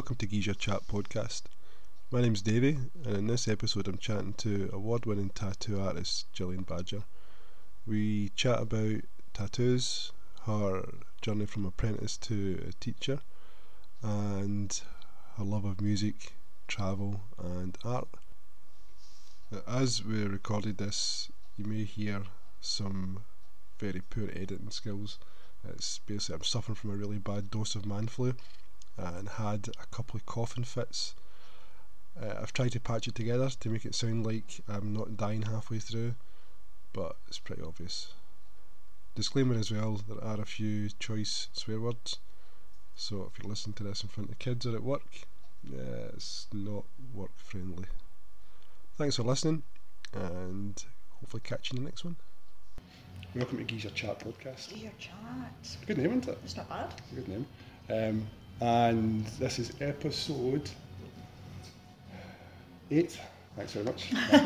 welcome to Geezer Chat Podcast. My name's Davey, and in this episode, I'm chatting to award winning tattoo artist Gillian Badger. We chat about tattoos, her journey from apprentice to a teacher, and her love of music, travel, and art. As we recorded this, you may hear some very poor editing skills. It's basically I'm suffering from a really bad dose of man flu and had a couple of coughing fits. Uh, I've tried to patch it together to make it sound like I'm not dying halfway through, but it's pretty obvious. Disclaimer as well, there are a few choice swear words, so if you're listening to this in front of kids or at work, yeah, it's not work friendly. Thanks for listening, and hopefully catch you in the next one. Welcome to Geezer Chat Podcast. Dear chat. Good name, isn't it? It's not bad. Good name. Um, and this is episode eight. Thanks very much. I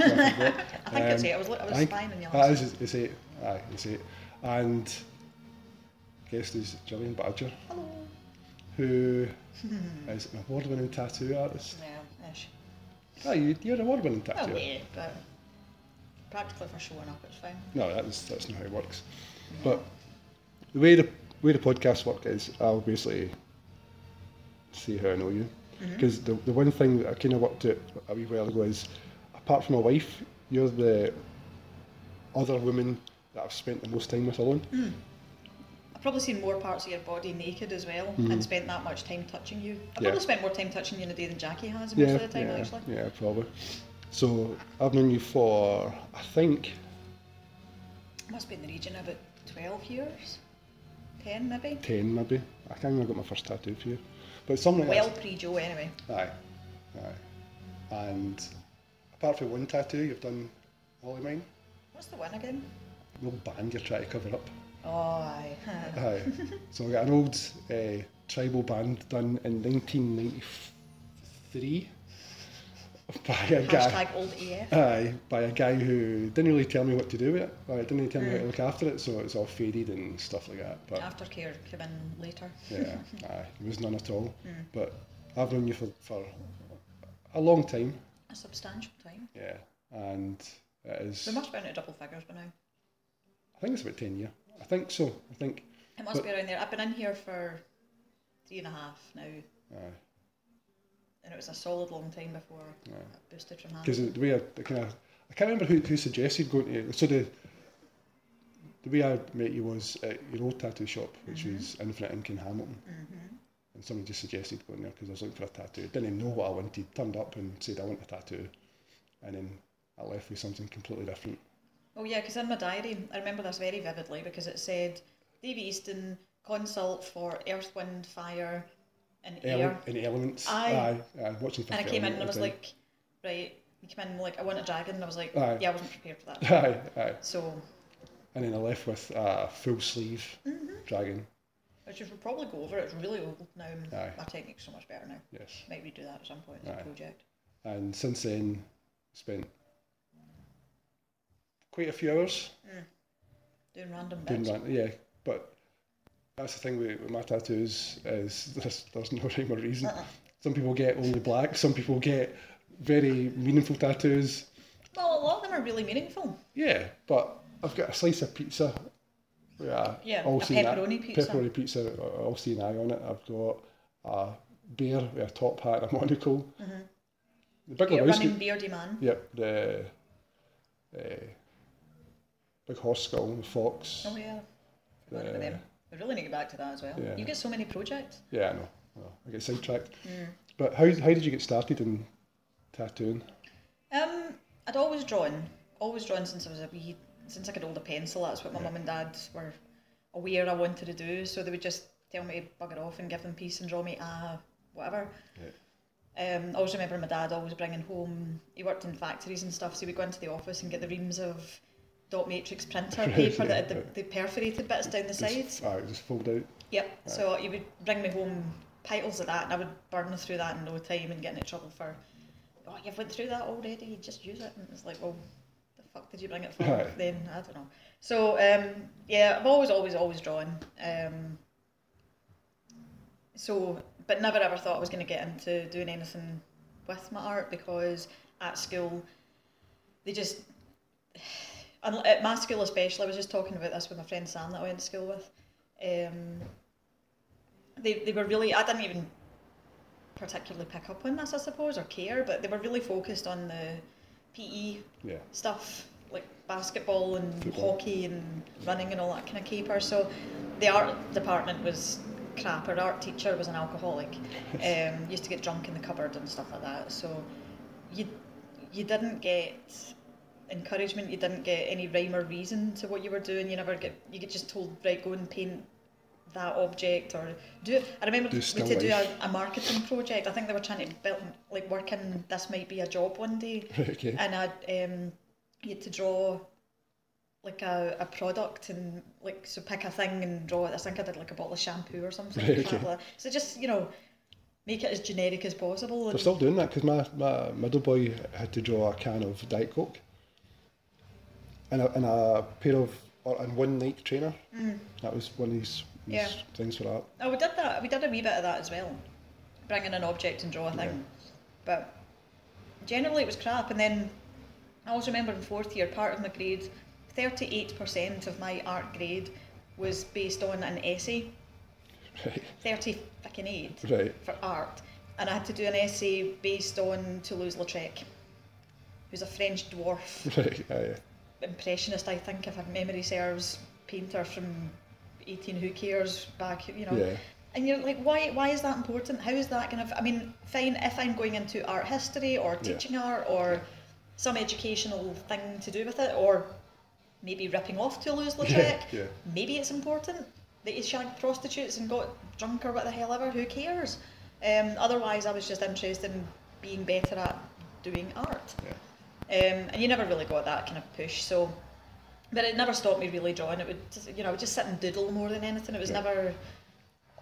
think it's Um, eight. I was, I was I spying on the that other it's, it's eight. Aye, it's eight. And guest is Gillian Badger, Hello. who is an award-winning tattoo artist. Yeah, ish. Ah, you, you're an award-winning tattoo Well, yeah, but practically for showing up, it's fine. No, that's that's not how it works. But the way the way the podcast work is, I'll basically see how I know you. Because the the one thing that I kind of worked out a wee while ago is, apart from my wife, you're the other woman that I've spent the most time with alone. I've probably seen more parts of your body naked as well and spent that much time touching you. I've Mm-hmm. Yeah. probably spent more time touching you in a day than Jackie has most Yeah, of the time, yeah, actually. yeah, probably. So I've known you for I think Must be in the region of about 12 years? 10 maybe? ten maybe. I remember I got my first tattoo for you, but something Well that. pre Joe anyway. Aye, aye. And apart from one tattoo, you've done all of mine. What's the one again? An old band you're trying to cover up. Oh, aye. Aye. so I got an old uh, tribal band done in 1993 by a guy. Old AF. Aye, by a guy who didn't really tell me what to do with it. Or didn't really tell me how to look after it, so it's all faded and stuff like that. But Aftercare came in later. yeah, aye, it was none at all. Hmm. But I've known you for, for a long time, A substantial time. yeah, and it is. We must be into double figures by now. I think it's about ten years. I think so. I think. It must But- be around there. I've been in here for three and a half now, Aye. And it was a solid long time before I boosted from that. Because the way I, I kind of, I can't remember who, who suggested going to. So the the way I met you was at your old tattoo shop, which mm-hmm. was Infinite Ink in Hamilton, mm-hmm. and somebody just suggested going there because I was looking for a tattoo. Didn't even know what I wanted. Turned up and said I want a tattoo, and then I left with something completely different. Oh yeah, because in my diary, I remember this very vividly because it said Dave Easton consult for Earth, Wind, Fire, and Ele- Air. in elements. Aye. aye, aye, watching And I came in and I was like, right. You came in and like I want a dragon, and I was like, Aye. yeah, I wasn't prepared for that. aye, aye. So, And then I left with a full sleeve Mm-hmm. dragon. which we should probably go over. It's really old now. and Aye. My technique's so much better now. Yes. Might redo that at some point as Aye. a project. And since then, spent quite a few hours Doing random doing bits. Yeah, but that's the thing with, with my tattoos is there's, there's no rhyme or reason. Uh-uh. Some people get only black. Some people get very meaningful tattoos. Well, a lot of them are really meaningful. Yeah, but I've got a slice of pizza. Yeah, Yeah, all a eye- pepperoni pizza. Pepperoni pizza, all seeing eye on it. I've got a bear with a top hat and a monocle. The Big Lebowski. running beardy man. Yep, the uh, big horse skull, the fox. Oh yeah. Them. We really need to get back to that as well. yeah. You get so many projects. Yeah, I know. I. I get sidetracked. Mm. But how, how did you get started in tattooing? Um, I'd always drawn, always drawn since I was a wee, since I could hold a pencil. That's what my mum and dad were aware I wanted to do. So they would just tell me to bugger off and give them peace and draw me a whatever. Yeah. Um, I always remember my dad always bringing home. He worked in factories and stuff, so he would go into the office and get the reams of dot matrix printer Right, paper that had the, the perforated bits down the sides. Just, ah, just fold out. Yep. So he would bring me home piles of that, and I would burn through that in no time and get into trouble for, oh, you've went through that already. Just use it. And it's like, well, the fuck did you bring it for? Aye. Then I don't know. So um, yeah, I've always, always, always drawn. Um, so but never ever thought I was going to get into doing anything with my art because at school they just and at my school especially I was just talking about this with my friend Sam that I went to school with um, they, they were really I didn't even particularly pick up on this I suppose or care but they were really focused on the PE Yeah. stuff like basketball and Football. hockey and running and all that kind of caper. So the art department was crap. Our art teacher was an alcoholic. Um, used to get drunk in the cupboard and stuff like that. So you you didn't get encouragement. You didn't get any rhyme or reason to what you were doing. You never get you get just told right go and paint that object or do it. I remember Do we to do a, a marketing project. I think they were trying to build like work in this might be a job one day okay. and I'd um, you had to draw like a, a product and like so pick a thing and draw it. I think I did like a bottle of shampoo or something. Right, okay. So just you know, make it as generic as possible. They're still doing that because my, my middle boy had to draw a can of Diet Coke and a, and a pair of, or, and one Nike trainer. That was one of Mm. Yeah. things for art. oh, we did that. We did a wee bit of that as well. Bring in an object and draw a thing, Yeah. but generally it was crap. And then I always remember in fourth year, part of my grade, thirty-eight percent of my art grade was based on an essay. Right. 30 fucking 8 Right. for art and I had to do an essay based on Toulouse-Lautrec who's a French dwarf Right. Aye. Impressionist I think if memory serves painter from 18 who cares back you know Yeah. and you're like why why is that important how is that going to I mean fine if I'm going into art history or Yeah. teaching art or some educational thing to do with it or maybe ripping off Toulouse-Lautrec Yeah. Yeah. maybe it's important that he shagged prostitutes and got drunk or what the hell ever. Who cares? Um, otherwise, I was just interested in being better at doing art. Yeah. Um, and you never really got that kind of push. So, but it never stopped me really drawing. It would, just, you know, I would just sit and doodle more than anything. It was Yeah. never,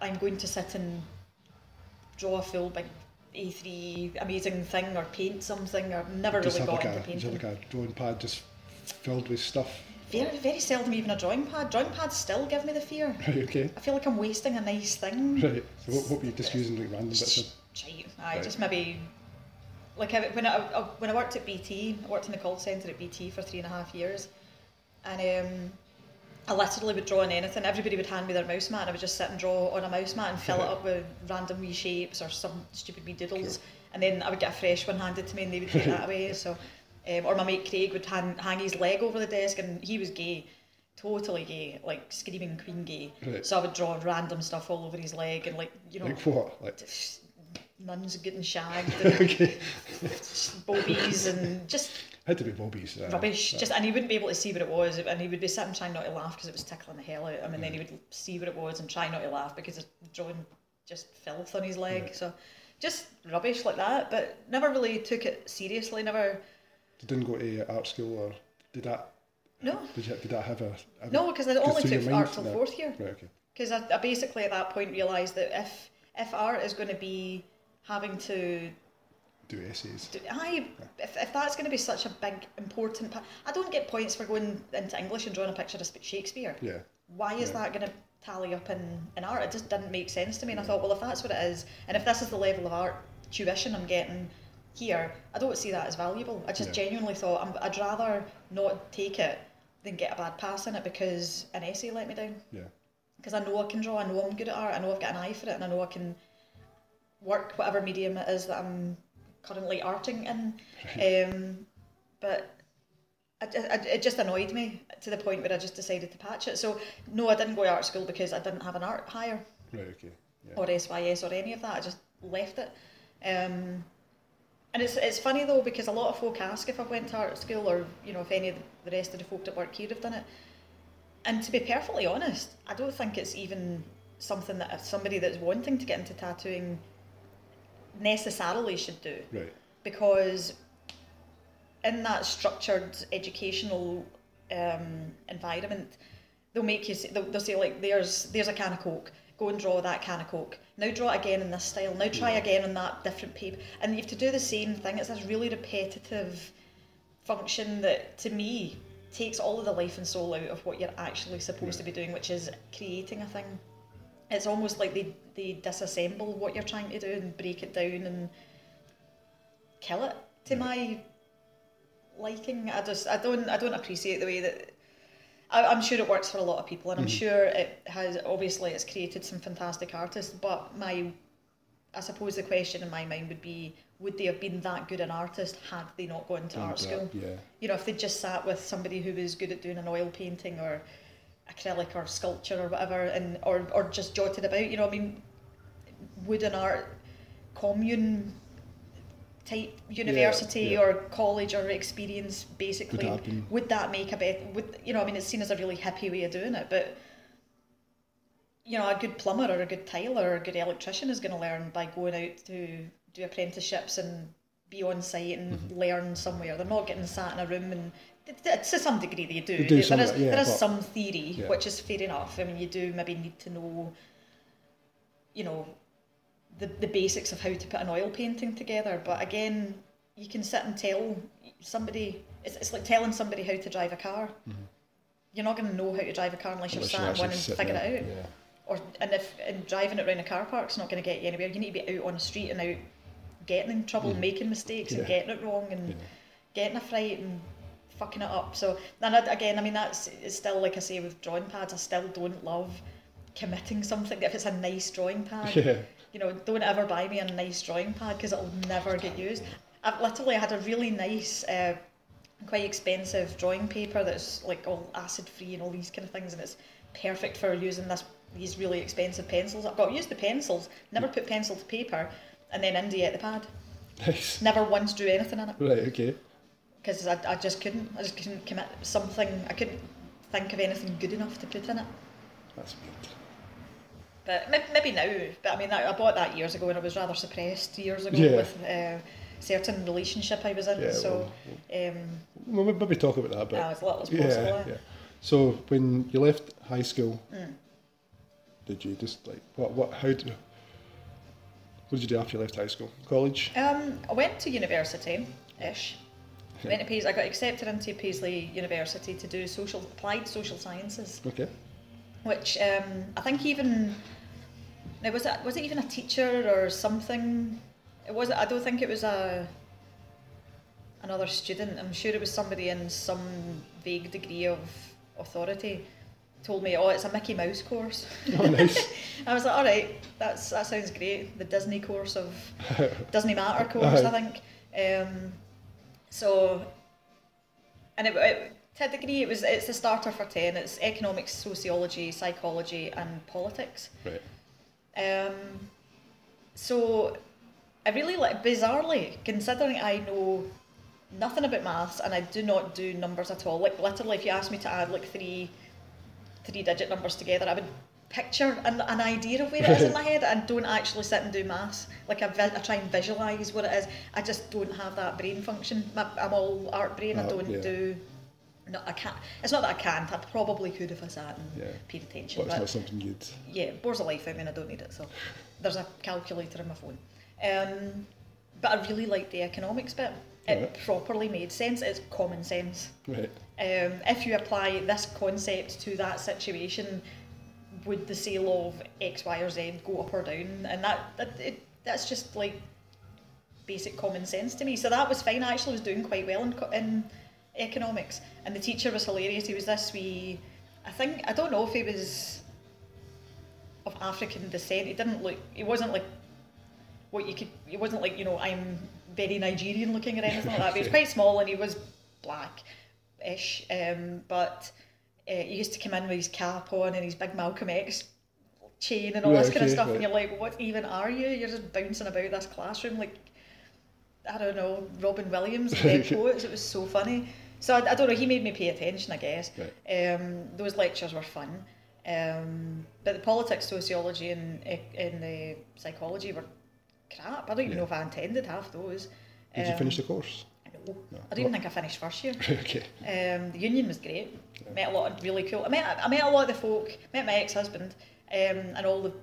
I'm going to sit and draw a full big A3 amazing thing or paint something. Or never Just really got like into a, just painting. have like a drawing pad just filled with stuff. Very, very seldom even a drawing pad. Drawing pads still give me the fear. Right. Okay. I feel like I'm wasting a nice thing. Right. So what, what were you just using like random bits of? Right. just maybe. Like I, when I, I when I worked at BT, I worked in the call centre at BT for three and a half years, and um, I literally would draw on anything. Everybody would hand me their mouse mat, and I would just sit and draw on a mouse mat and fill it up with random wee shapes or some stupid wee doodles, and then I would get a fresh one handed to me, and they would take that away. So, um, or my mate Craig would hand, hang his leg over the desk, and he was gay. Totally gay, like screaming queen gay. Right. So I would draw random stuff all over his leg and like you know Like what? Like nuns getting shagged and okay. bobies and just Had to be Bobby's. Uh, rubbish. uh, Just and he wouldn't be able to see what it was, and he would be sitting trying not to laugh because it was tickling the hell out of him, and then he would see what it was and try not to laugh because it's drawing just filth on his leg. So just rubbish like that, but never really took it seriously. Never. You didn't go to art school or did that? No, Did you? Did that have a? a no, because I only took art till No. fourth year. Right. Okay. Because I, I basically at that point realised that if if art is going to be having to Do essays. Do- I, if, if that's going to be such a big important part, I don't get points for going into English and drawing a picture of Shakespeare. Yeah. Why is Yeah. that going to tally up in, in art? It just didn't make sense to me. And I thought, well, if that's what it is, and if this is the level of art tuition I'm getting here, I don't see that as valuable. I just Yeah. genuinely thought I'm, I'd rather not take it than get a bad pass in it because an essay let me down. Yeah. Because I know I can draw, I know I'm good at art, I know I've got an eye for it, and I know I can work whatever medium it is that I'm currently arting in. Um, but I, I, it just annoyed me to the point where I just decided to patch it. So no, I didn't go to art school because I didn't have an art Higher Right. Okay. Yeah. or SYS or any of that. I just left it. Um, and it's it's funny though because a lot of folk ask if I went to art school or you know if any of the rest of the folk that work here have done it. And to be perfectly honest, I don't think it's even something that if somebody that's wanting to get into tattooing necessarily should do Right. because in that structured educational um, environment, they'll make you. They'll, they'll say like, "There's there's a can of coke. Go and draw that can of coke. Now draw it again in this style. Now try Yeah. again on that different paper." And you have to do the same thing. It's this really repetitive function that, to me, takes all of the life and soul out of what you're actually supposed to be doing, which is creating a thing. It's almost like they they disassemble what you're trying to do and break it down and kill it to my liking. I just I don't I don't appreciate the way that. I, I'm sure it works for a lot of people, and I'm mm-hmm. sure it has. Obviously, it's created some fantastic artists. But my, I suppose the question in my mind would be: Would they have been that good an artist had they not gone to art that, school? yeah. You know, if they just sat with somebody who was good at doing an oil painting or acrylic or sculpture or whatever, and or or just jotted about. You know, I mean, would an art commune type university yeah. or college or experience basically Would that would that make a better would you know i mean it's seen as a really hippie way of doing it but you know a good plumber or a good tiler or a good electrician is going to learn by going out to do apprenticeships and be on site and Mm-hmm. learn somewhere they're not getting sat in a room and to some degree they do, do There is- yeah, there is some theory yeah. which is fair enough i mean you do maybe need to know you know the, the basics of how to put an oil painting together. But again, you can sit and tell somebody, it's, it's like telling somebody how to drive a car. You're not going to know how to drive a car unless, Mm-hmm. Unless you're sat in one and figure it out. yeah. Or and if and driving it around a car park's not going to get you anywhere. You need to be out on the street and out getting in trouble, making mistakes, and Mm-hmm. Getting it wrong, and getting a fright and fucking it up. So and I- again, I mean that's it's still like I say with drawing pads. I still don't love committing something if it's a nice drawing pad Yeah. you know, don't ever buy me a nice drawing pad because it'll never get used. I've literally had a really nice, uh, quite expensive drawing paper that's like all acid free and all these kind of things, and it's perfect for using this these really expensive pencils. I've got used the pencils, never put pencil to paper, and then India at the pad. Nice. Never once drew anything on it Right, okay. Because I, I just couldn't. I just couldn't commit something. I couldn't think of anything good enough to put in it. That's weird. But may- maybe now. But I mean, I I bought that years ago, and I was rather suppressed years ago Yeah. with a certain relationship I was in. Yeah, so, um, We'll maybe talk about that, but no, as little as possible. eh? yeah. So when you left high school, Mm. did you just like what what how did what did you do after you left high school? College? Um, I went to university ish. Went to Paisley. I got accepted into Paisley University to do social applied social sciences, Okay. which um, I think even now was it was it even a teacher or something? It was. I don't think it was a another student. I'm sure it was somebody in some vague degree of authority. Told me, oh, it's a Mickey Mouse course. Oh, nice. I was like, all right, that's that sounds great. The Disney course of Disney Matter course, I think. Um, so, and it, it, to a degree, it was it's a starter for ten. It's economics, sociology, psychology, and politics. right. Um, so, I really like bizarrely considering I know nothing about maths and I do not do numbers at all. Like literally, if you asked me to add like three three-digit numbers together, I would picture an, an idea of where it is in my head and don't actually sit and do maths. Like I, vi- I try and visualise what it is. I just don't have that brain function. My, I'm all art brain. I Oh, don't yeah. do. No, I can't. It's not that I can't. I probably could if I sat and Yeah. paid attention. But it's not something you'd yeah, it bores the life out of me and I don't need it. So there's a calculator in my phone. Um, but I really like the economics bit. It Right. properly made sense. It's common sense. right. Um, if you apply this concept to that situation, would the sale of X, Y, or Z go up or down? And that, that it, that's just like basic common sense to me. So that was fine. I actually was doing quite well in, in economics, and the teacher was hilarious. He was this wee, I think I don't know if he was of African descent. He didn't look. He wasn't like what you could. He wasn't like you know I'm very Nigerian looking or anything like that. But he was quite small and he was black-ish. Um, but uh, he used to come in with his cap on and his big Malcolm X chain and all this kind of stuff, right. and you're like, what even are you? You're just bouncing about this classroom like I don't know, Robin Williams Dead Poets. It was so funny. So I, I don't know. He made me pay attention, I guess. Right. Um, those lectures were fun. Um, but the politics, sociology, and ec- and the psychology were crap. I don't even Yeah. know if I intended half those. Did you Um, finish the course? No. I don't even think I finished first year. okay. Um, the union was great. Met a lot of really cool. I met I met a lot of the folk. Met my ex husband, um, and all the.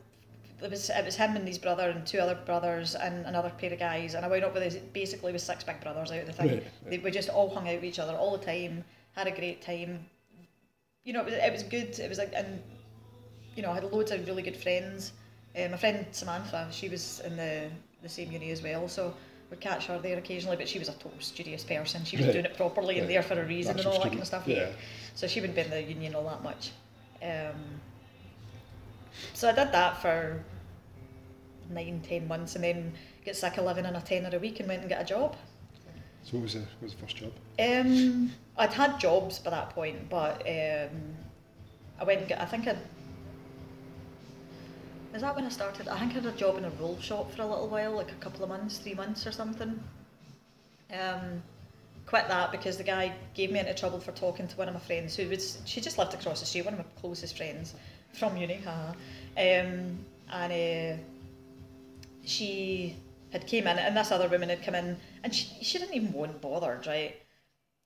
It was it was him and his brother and two other brothers and another pair of guys, and I wound up with basically with six big brothers out of the thing. Right, They, we just all hung out with each other all the time. Had a great time. You know, it was, it was good. It was like and you know, I had loads of really good friends. Uh, my friend Samantha, she was in the, the same uni as well, so we'd catch her there occasionally, but she was a total studious person. She was Right. doing it properly and there for a reason and all that kind of stuff. Yeah. So she wouldn't be in the union all that much. Um, so I did that for nine, ten months and then get sick of living on a tenner a week and went and got a job. So what was the, what was the first job? Um, I'd had jobs by that point, but um, I went and got, I think I'd, is that when I started? I think I had a job in a roll shop for a little while, like a couple of months, three months or something. Um, quit that because the guy gave me into trouble for talking to one of my friends who was, she just lived across the street, one of my closest friends from uni. Um, and uh, she had came in and this other woman had come in and she, she didn't even want bothered, right?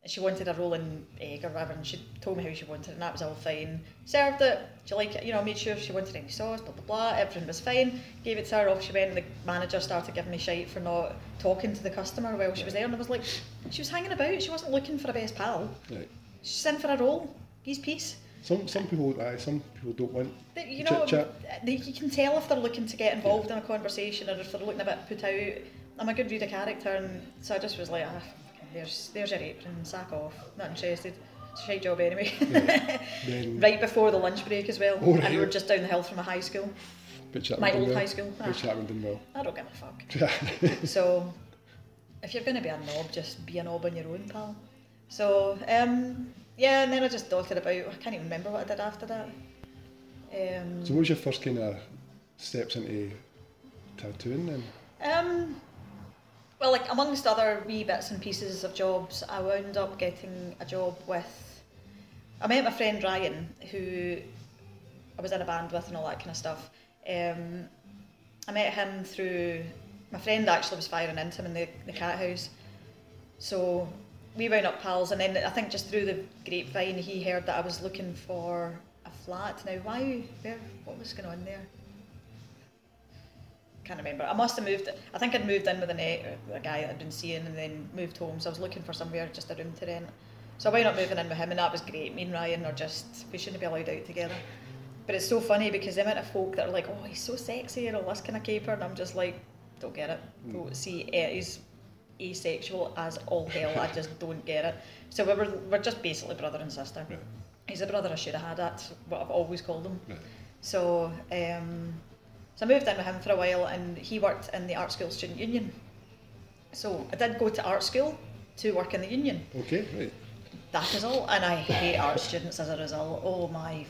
And she wanted a rolling egg or whatever and she told me how she wanted it and that was all fine. Served it, she liked it? You know, made sure she wanted any sauce, blah blah blah, everything was fine. Gave it to her, off she went and the manager started giving me shite for not talking to the customer while she was there and I was like, she was hanging about, she wasn't looking for a best pal. Right. She's in for a roll, he's peace. Some some people uh, some people don't want They- You Chit know, chat. they, you can tell if they're looking to get involved in a conversation or if they're looking a bit put out. I'm a good reader character, and so I just was like, ah, fucking, there's there's your apron, sack off, not interested. It's a shite job anyway. then right before the lunch break as well, Oh, and we were just down the hill from a high school. My old well. high school. Bit Ah. Well. I don't give a fuck. so, if you're going to be a knob, just be a knob on your own, pal. So, um, yeah, and then I just dotted about. I can't even remember what I did after that. Um, So what was your first kind of steps into tattooing then? Um, well, like amongst other wee bits and pieces of jobs, I wound up getting a job with. I met my friend Ryan, who I was in a band with and all that kind of stuff. Um, I met him through my friend actually was firing into him in the, the Cathouse. So we wound up pals, and then I think just through the grapevine, he heard that I was looking for a flat. Now, why? Where? What was going on there? Can't remember. I must have moved. I think I'd moved in with a, net, a guy that I'd been seeing, and then moved home. So I was looking for somewhere just a room to rent. So I wound up moving in with him, and that was great. Me and Ryan are just we shouldn't be allowed out together. But it's so funny because the amount of folk that are like, "Oh, he's so sexy," and all this kind of caper, and I'm just like, "Don't get it." Go see, eh, he's asexual as all hell. I just don't get it. So we were we're just basically brother and sister. Right. He's a brother I should have had. That's what I've always called him. Right. So, um, so I moved in with him for a while, and he worked in the art school student union. So I did go to art school to work in the union. Okay, right. That is all, and I hate art students as a result. Oh my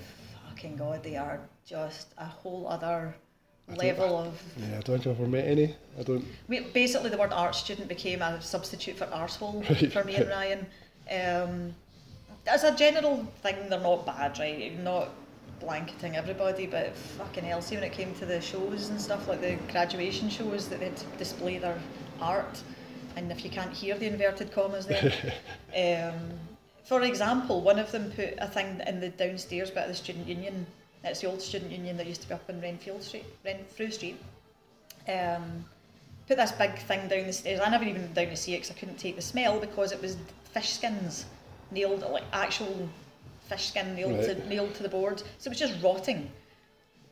fucking god, they are just a whole other I level of. Yeah, I don't think I've ever met any. I don't. We, basically, the word art student became a substitute for arsehole Right. for me and Ryan. Um, as a general thing, they're not bad, right? Not blanketing everybody, but fucking hell, see when it came to the shows and stuff, like the graduation shows that they'd display their art, and if you can't hear the inverted commas there. um, for example, one of them put a thing in the downstairs bit of the student union. It's the old student union that used to be up in Renfield Street, Renfrew Street. Um, put this big thing down the stairs. I never even went down to see it because I couldn't take the smell because it was fish skins nailed, like actual fish skin nailed to nailed to the board. So it was just rotting.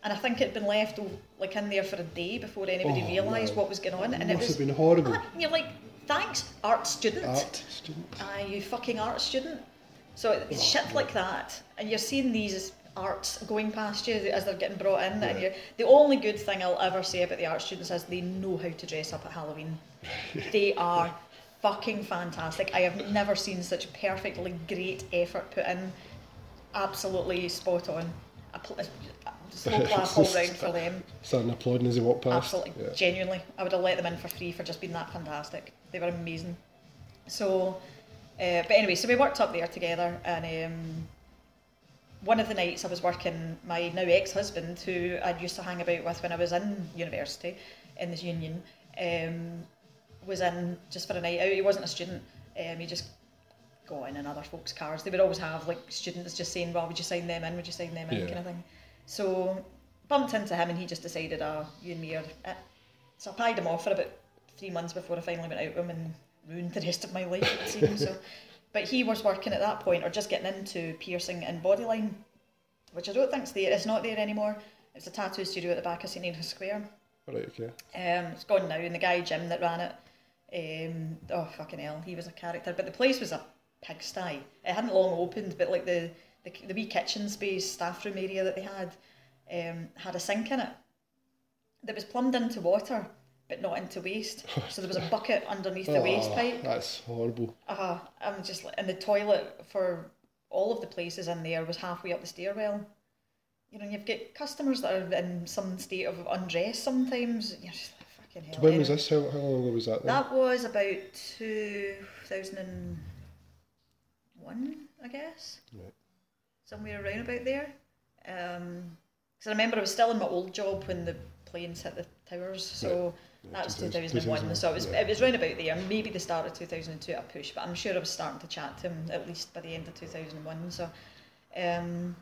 And I think it'd been left like in there for a day before anybody Oh, realised no. what was going on. And Must it was have been horrible. Ah, you're like, thanks, art student. Art student. Aye, you fucking art student. So it's Oh, shit like that, and you're seeing these arts going past you as they're getting brought in, and Yeah. you're, the only good thing I'll ever say about the art students is they know how to dress up at Halloween. they are fucking fantastic. I have never seen such perfectly great effort put in. Absolutely spot on. A pl- a slow clap all round for them. Starting applauding as they walked past. Absolutely, Yeah. genuinely. I would have let them in for free for just being that fantastic. They were amazing. So, uh, but anyway, so we worked up there together, and um, one of the nights I was working, my now ex-husband, who I'd used to hang about with when I was in university, in this union, um, was in just for a night out. He wasn't a student. Um, he just got in in other folks' cars. They would always have like students just saying, "Well, would you sign them in? Would you sign them in?" Yeah. kind of thing. So bumped into him, and he just decided, "Ah, you and me are." It. So I paid him off for about three months before I finally went out with him and ruined the rest of my life. It seems so. But he was working at that point, or just getting into piercing and Bodyline. which I don't think's there. It's not there anymore. It's a tattoo studio at the back of St Andrews Square. Right. okay. Um, it's gone now, and the guy Jim that ran it, um, oh fucking hell, he was a character. But the place was a pigsty. It hadn't long opened, but like the the, the wee kitchen space, staff room area that they had, um, had a sink in it that was plumbed into water, but not into waste. So there was a bucket underneath the waste Oh, pipe. That's horrible. Uh, I'm just and the toilet for all of the places in there was halfway up the stairwell. You know, you've got customers that are in some state of undress sometimes. You're just like, fucking hell. So when was this? How, how long ago was that then? That was about 2001, I guess. Right. Somewhere around about there. Because I remember I was still in my old job when the planes hit the towers, so Yeah, that was 2000 2001. So it was, yeah. it was round about there, maybe the start of 2002 at a push, but I'm sure I was starting to chat to him at least by the end of 2001. So, um,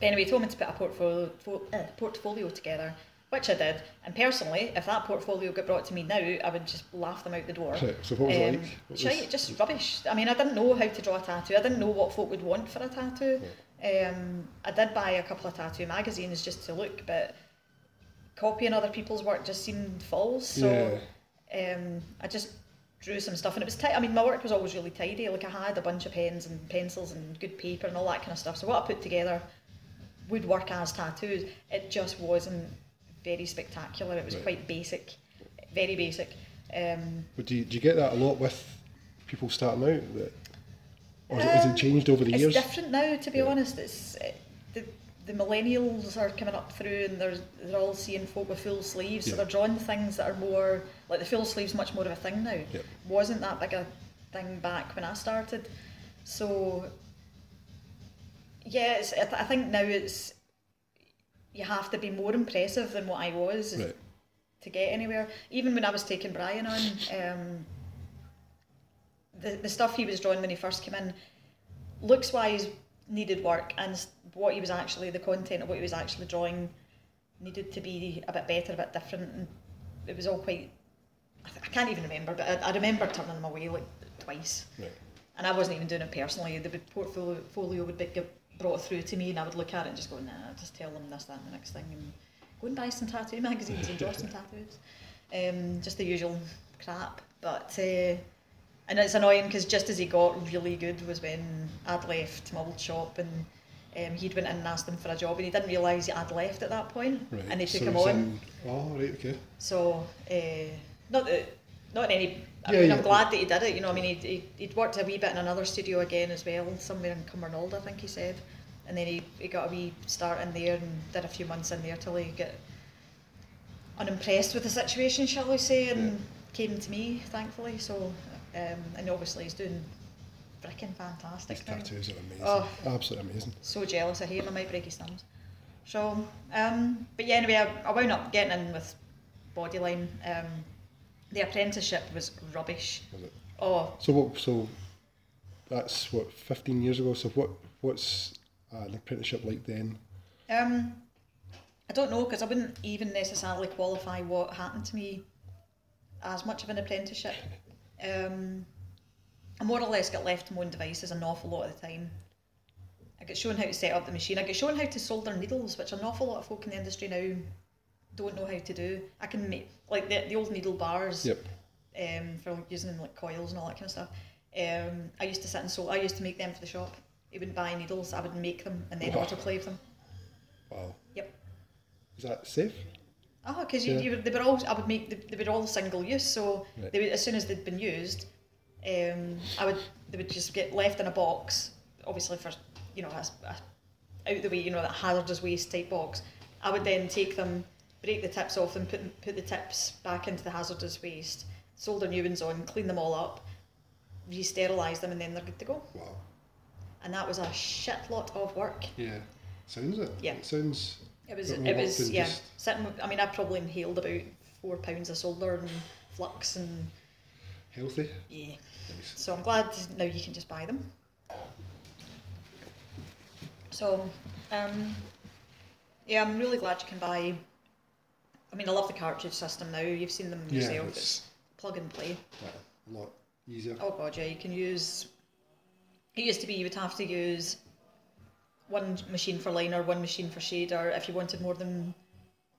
but anyway, he told me to put a portfolio, fo- uh, portfolio together, which I did. And personally, if that portfolio got brought to me now, I would just laugh them out the door. So what was it Um, like? What shite, was- just rubbish. I mean, I didn't know how to draw a tattoo. I didn't know what folk would want for a tattoo. Um, I did buy a couple of tattoo magazines just to look, but copying other people's work just seemed false. So um, I just drew some stuff, and it was tight. I mean, my work was always really tidy. Like I had a bunch of pens and pencils and good paper and all that kind of stuff. So what I put together would work as tattoos. It just wasn't very spectacular. It was Right. quite basic, very basic. Um, But do you, do you get that a lot with people starting out? That, or it, has it changed over the it's years? It's different now, to be Yeah. honest. It's uh, the the millennials are coming up through, and they're they're all seeing folk with full sleeves, so they're drawing things that are more like the full sleeves, much more of a thing now. Yep. Wasn't that big a thing back when I started? So yeah, it's, I, th- I think now it's you have to be more impressive than what I was Right. to get anywhere. Even when I was taking Brian on, um, the the stuff he was drawing when he first came in, looks wise needed work, and what he was actually the content of what he was actually drawing needed to be a bit better, a bit different, and it was all quite. I, th- I can't even remember, but I, I remember turning them away like twice, Right. and I wasn't even doing it personally. The portfolio would be brought through to me, and I would look at it and just go, nah, just tell them this, that, and the next thing, and go and buy some tattoo magazines and draw some tattoos. Um, just the usual crap, but. Uh, and it's annoying because just as he got really good was when I'd left my old shop and um, he'd went in and asked him for a job and he didn't realise I'd left at that point Right. and they took so him on. in- oh, right, okay. So uh, not that, not in any. I Yeah, mean, yeah. I'm glad that he did it. You know, I mean, he'd, he'd, he'd worked a wee bit in another studio again as well, somewhere in Cumbernauld, I think he said, and then he, he got a wee start in there and did a few months in there till he got unimpressed with the situation, shall we say, and Yeah. came to me, thankfully. So, um, and obviously he's doing freaking fantastic These now. tattoos are amazing. Oh. Absolutely amazing. So jealous of him, I might break his thumbs. So, um, but yeah, anyway, I, I wound up getting in with Bodyline. Um, the apprenticeship was rubbish. Was? Oh, So what? So that's what 15 years ago. So what? What's uh, an apprenticeship like then? um, I don't know because I wouldn't even necessarily qualify what happened to me as much of an apprenticeship. Um, I more or less got left to my own devices an awful lot of the time. I get shown how to set up the machine. I get shown how to solder needles, which an awful lot of folk in the industry now don't know how to do. I can make like the, the old needle bars Yep. um, for using them like coils and all that kind of stuff. Um, I used to sit and sol. I used to make them for the shop. He wouldn't buy needles. I would make them and then Wow. autoclave them. Wow. Yep. Is that safe? Oh, because Yeah. you, you, they were all. I would make. They, they were all single use. So Right. they would, as soon as they'd been used, um, I would. They would just get left in a box. Obviously, for you know, as, as out the way, you know, that hazardous waste type box. I would then take them, break the tips off and put put the tips back into the hazardous waste, solder new ones on, clean them all up, re-sterilise them, and then they're good to go. Wow. And that was a shit lot of work. Yeah. Sounds it. Yeah. It sounds. It was. It was. Yeah. just- Sitting. I mean, I probably inhaled about four pounds of solder and flux, and Healthy. yeah. Nice. So I'm glad now you can just buy them. So, um, yeah, I'm really glad you can buy. I mean, I love the cartridge system now. You've seen them Yeah, yourself. it's It's plug and play. a lot easier. Oh god, yeah, you can use. It used to be you would have to use one machine for liner, one machine for shader. If you wanted more than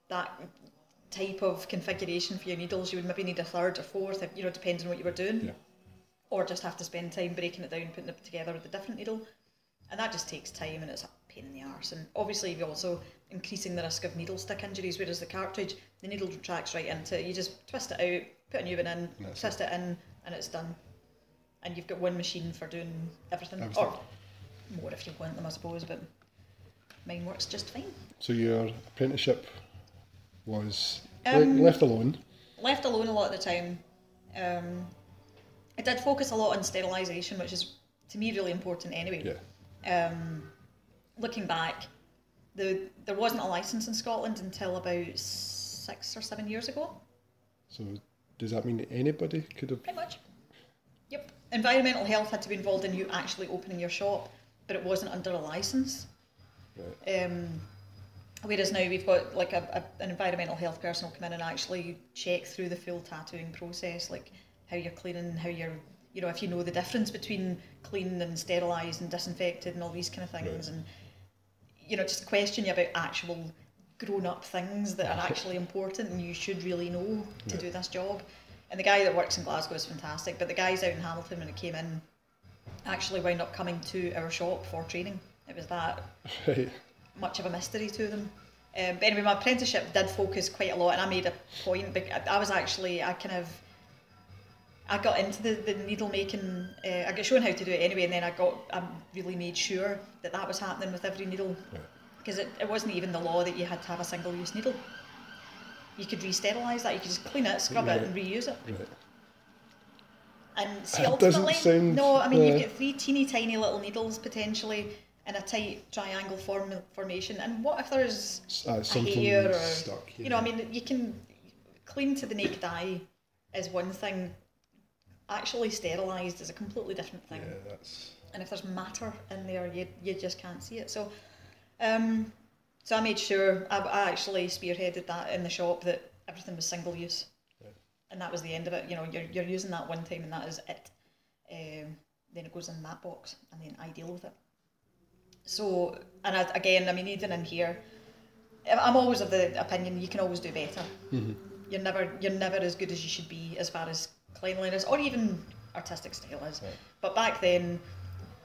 that type of configuration for your needles, you would maybe need a third or fourth, you know, depending on what you were doing. Yeah. Or just have to spend time breaking it down, putting it together with a different needle. And that just takes time and it's a pain in the arse. And obviously, you're also increasing the risk of needle stick injuries, whereas the cartridge, the needle tracks right into it. You just twist it out, put a new one in, That's twist it in, and it's done. And you've got one machine for doing everything. Everything. Or more if you want them, I suppose, but mine works just fine. So your apprenticeship was Um, left alone. left alone a lot of the time. Um, I did focus a lot on sterilisation, which is to me really important anyway. Yeah. Um, looking back, the there wasn't a license in Scotland until about six or seven years ago, So does that mean that anybody could have? pretty much. Yep. Environmental health had to be involved in you actually opening your shop, but it wasn't under a license. Right. Um, whereas now we've got like a, a, an environmental health person will come in and actually check through the full tattooing process, like how you're cleaning, how you're, you know, if you know the difference between clean and sterilised and disinfected and all these kind of things, and you know, just question you about actual grown-up things that are actually important and you should really know to Yeah. do this job. And the guy that works in Glasgow is fantastic, but the guys out in Hamilton when it came in actually wound up coming to our shop for training. It was that Right. much of a mystery to them. Um, but anyway, my apprenticeship did focus quite a lot, and I made a point. I was actually, I kind of, I got into the, the needle making. Uh, I got shown how to do it anyway, and then I got, I really made sure that that was happening with every needle, Right. because it, it wasn't even the law that you had to have a single use needle. You could re-sterilise that. You could just clean it, scrub it, and reuse it. Right. And see, That ultimately, sound, no, I mean, you've got three teeny tiny little needles potentially in a tight triangle form formation. And what if there's Uh, a hair or, stuck. you know, I mean, you can clean to the naked eye is one thing. Actually sterilised is a completely different thing. Yeah, that's. And if there's matter in there, you, you just can't see it. So, um, so I made sure I, I actually spearheaded that in the shop that everything was single use, Right. and that was the end of it. You know, you're you're using that one time, and that is it. Um, then it goes in that box, and then I deal with it. So, and I, again, I mean, even in here, I'm always of the opinion you can always do better. Mm-hmm. You're never you're never as good as you should be as far as cleanliness or even artistic style is. Right. But back then,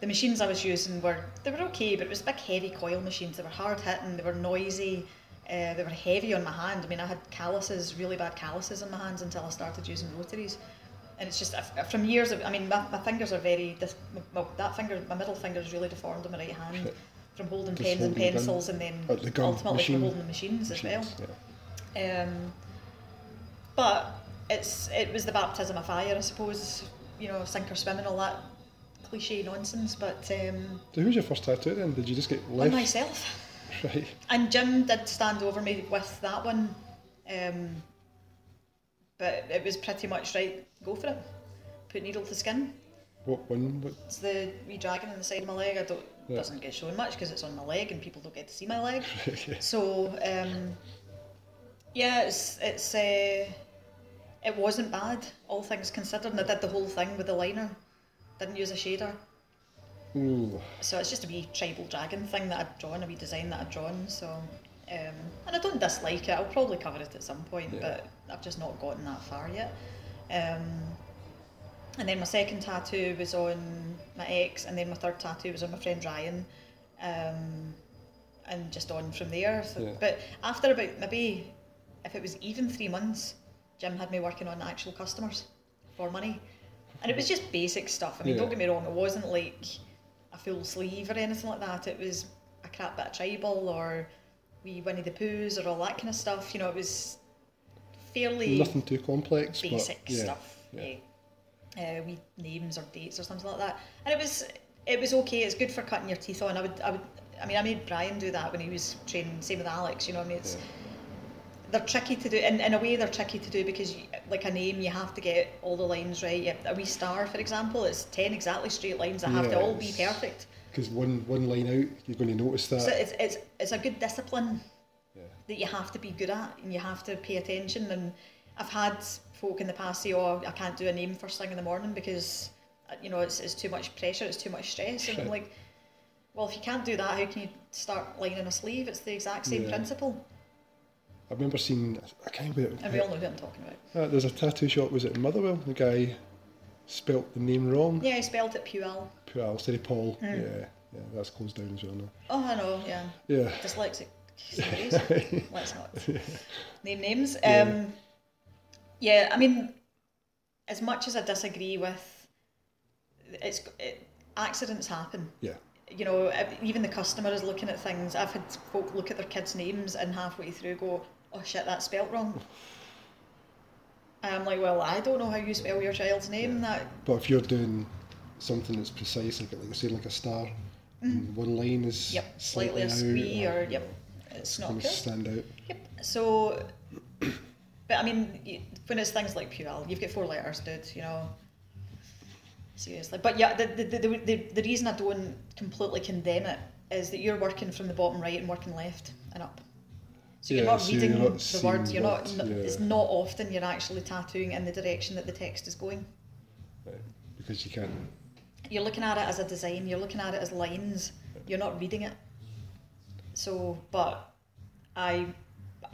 the machines I was using were they were okay, but it was big heavy coil machines. They were hard hitting. They were noisy. Uh, they were heavy on my hand. I mean, I had calluses, really bad calluses on my hands until I started using rotaries. And it's just from years of, I mean, my, my fingers are very, dis- well, that finger, my middle finger is really deformed on my right hand from holding Just pens and holding gun. pencils and then the ultimately machine. for holding the machines as well. Yeah. Um, but it's it was the baptism of fire, I suppose. You know, sink or swim and all that cliche nonsense. But um, So who was your first tattoo then? Did you just get on myself, Right. and Jim did stand over me with that one. Um, but it was pretty much right. Go for it. Put needle to skin. What one? What? It's the wee dragon on the side of my leg. I don't Yeah. doesn't get shown much because it's on my leg and people don't get to see my leg. Okay. So um, yeah, it's it's uh, it wasn't bad, all things considered. And I did the whole thing with the liner. Didn't use a shader. Ooh. So it's just a wee tribal dragon thing that I'd drawn, a wee design that I'd drawn. So um, and I don't dislike it. I'll probably cover it at some point, Yeah. but I've just not gotten that far yet. Um, and then my second tattoo was on my ex, and then my third tattoo was on my friend Ryan, um, and just on from there. So, Yeah. But after about maybe, if it was even three months, Jim had me working on actual customers for money, and it was just basic stuff. I mean, Yeah. don't get me wrong, it wasn't like a full sleeve or anything like that. It was a crap bit of tribal or wee Winnie the Poohs or all that kind of stuff. You know, it was fairly Nothing too complex. basic yeah. stuff. yeah. Yeah. Uh, wee names or dates or something like that. And it was it was okay. It's good for cutting your teeth on. I would I would I mean I made Brian do that when he was training. Same with Alex. You know what I mean? It's, Yeah. They're tricky to do. In, in a way, they're tricky to do because, you, like a name, you have to get all the lines right. You have, a wee star, for example, it's ten exactly straight lines that have to all be perfect. Because one one line out, you're going to notice that. So it's, it's it's a good discipline yeah. that you have to be good at and you have to pay attention. And I've had folk in the past say, "Oh, I can't do a name first thing in the morning because uh, you know it's, it's too much pressure, it's too much stress." And I'm like, Well, if you can't do that, how can you start lining a sleeve? It's the exact same Yeah. principle. I remember seeing. I can't remember. And we all know who I'm talking about. Uh, there's a tattoo shop. Was it in Motherwell? The guy spelt the name wrong. Yeah, he spelled it Puel. Paul instead of Paul. Hmm. Yeah, yeah, that's closed down as well now. Oh, I know, yeah. Yeah. Dyslexic. Let's not name names. Yeah. Um, yeah, I mean, as much as I disagree with, it's it, accidents happen. Yeah. You know, even the customer is looking at things. I've had folk look at their kids' names and halfway through go, "Oh shit, that's spelt wrong." And I'm like, well, I don't know how you spell your child's name. That But if you're doing something that's precise, like like say like a star, mm-hmm. and one line is yep, slightly a out, squee or yep, it's not cool. stand out. Yep. So, but I mean, when it's things like Puel, you've got four letters, dude. You know. Seriously, but yeah, the the, the, the, the reason I don't completely condemn it is that you're working from the bottom right and working left and up. So you're Yeah, not so you're reading not the words. You're not. yeah. It's not often you're actually tattooing in the direction that the text is going. Right. Because you can't. You're looking at it as a design. You're looking at it as lines. You're not reading it. So, but I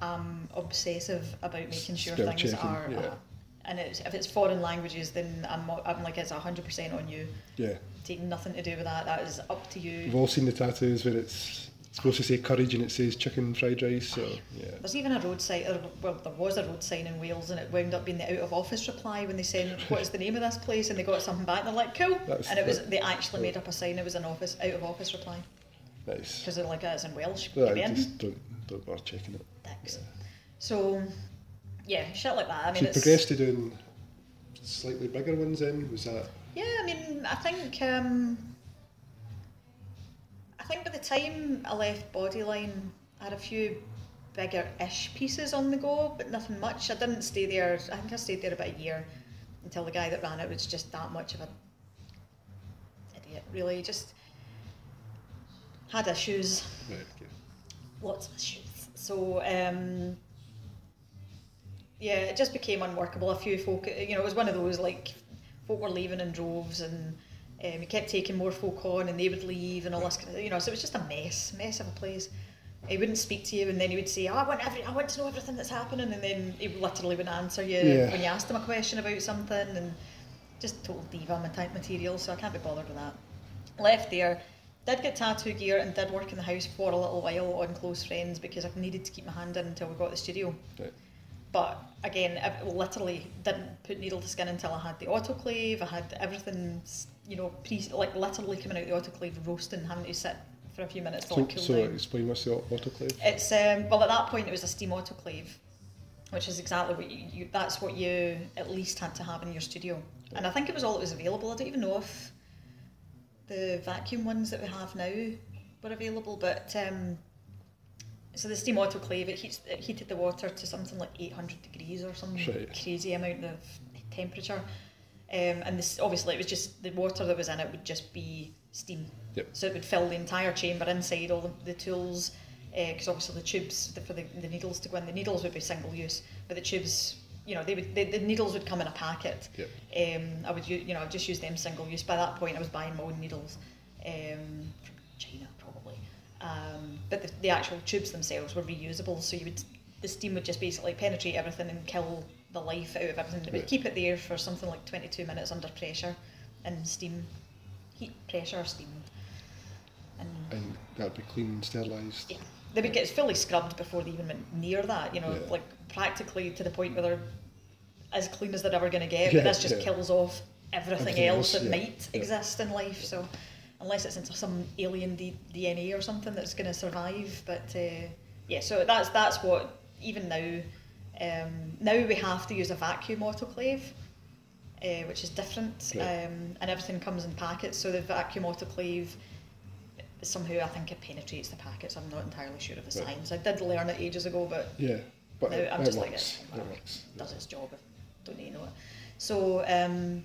am obsessive about making sure Spell things checking, are. yeah. uh, and it's, if it's foreign languages, then I'm, I'm like it's hundred percent on you. Yeah. Taking nothing to do with that. That is up to you. We've all seen the tattoos where it's supposed to say courage and it says chicken fried rice. So yeah. There's even a road sign. Or, well, there was a road sign in Wales, and it wound up being the out of office reply when they said, "What is the name of this place?" and they got something back. And they're like, "Cool," That's- and it was that- they actually made up a sign. It was an office out of office reply Nice. because they're like, oh, "It's in Welsh." I just don't don't bother checking it. dicks. So, yeah, shit like that. I mean, so you progressed to doing slightly bigger ones then? Was that yeah. I mean, I think um, I think by the time I left Bodyline, I had a few bigger-ish pieces on the go, but nothing much. I didn't stay there. I think I stayed there about a year until the guy that ran it was just that much of a idiot. Really, just had issues. right, okay. lots of issues. So um, yeah, it just became unworkable. A few folk, you know, it was one of those like folk were leaving in droves, and um, he kept taking more folk on, and they would leave, and all this, kind of, you know. So it was just a mess, mess of a place. He wouldn't speak to you, and then he would say, oh, "I want every, I want to know everything that's happening," and then he literally wouldn't answer you Yeah. when you asked him a question about something, and just total diva type material. So I can't be bothered with that. Left there, did get tattoo gear and did work in the house for a little while on Close Friends because I needed to keep my hand in until we got the studio. Right. But again, I literally didn't put needle to skin until I had the autoclave. I had everything, you know, pre like literally coming out the autoclave, roasting, having to sit for a few minutes to So, it cool so down. explain what's the autoclave? It's um, well at that point it was a steam autoclave, which is exactly what you, you that's what you at least had to have in your studio. And I think it was all that was available. I don't even know if the vacuum ones that we have now were available, but um, so the steam autoclave it heats it heated the water to something like eight hundred degrees or some Right. crazy amount of temperature. Um, and this obviously it was just the water that was in it would just be steam. Yep. So it would fill the entire chamber inside all the, the tools, because obviously the tubes the, for the, the needles to go in, the needles would be single use, but the tubes, you know, they would the, the needles would come in a packet. Yep. Um, I would you know just use them single use. By that point, I was buying my own needles um, from China um, but the, the actual tubes themselves were reusable. So you would the steam would just basically penetrate everything and kill the life out of everything. It would Right. keep it there for something like twenty two minutes under pressure, and steam, heat pressure steam, and And that'd be clean and sterilised. yeah, they would get fully scrubbed before they even went near that. You know, Yeah. like practically to the point where they're as clean as they're ever going to get. Yeah, but this just yeah. kills off everything, Everything else, else, that yeah, might yeah. exist in life. So unless it's into some alien D- DNA or something that's going to survive, but uh, yeah, so that's that's what even now. Um, now we have to use a vacuum autoclave, uh, which is different, Right. um, and everything comes in packets. So the vacuum autoclave somehow I think it penetrates the packets. I'm not entirely sure of the Right. science. I did learn it ages ago, but Yeah, but No, it, I'm it just like works. this. It works. does its job. Don't need to know it. So, um,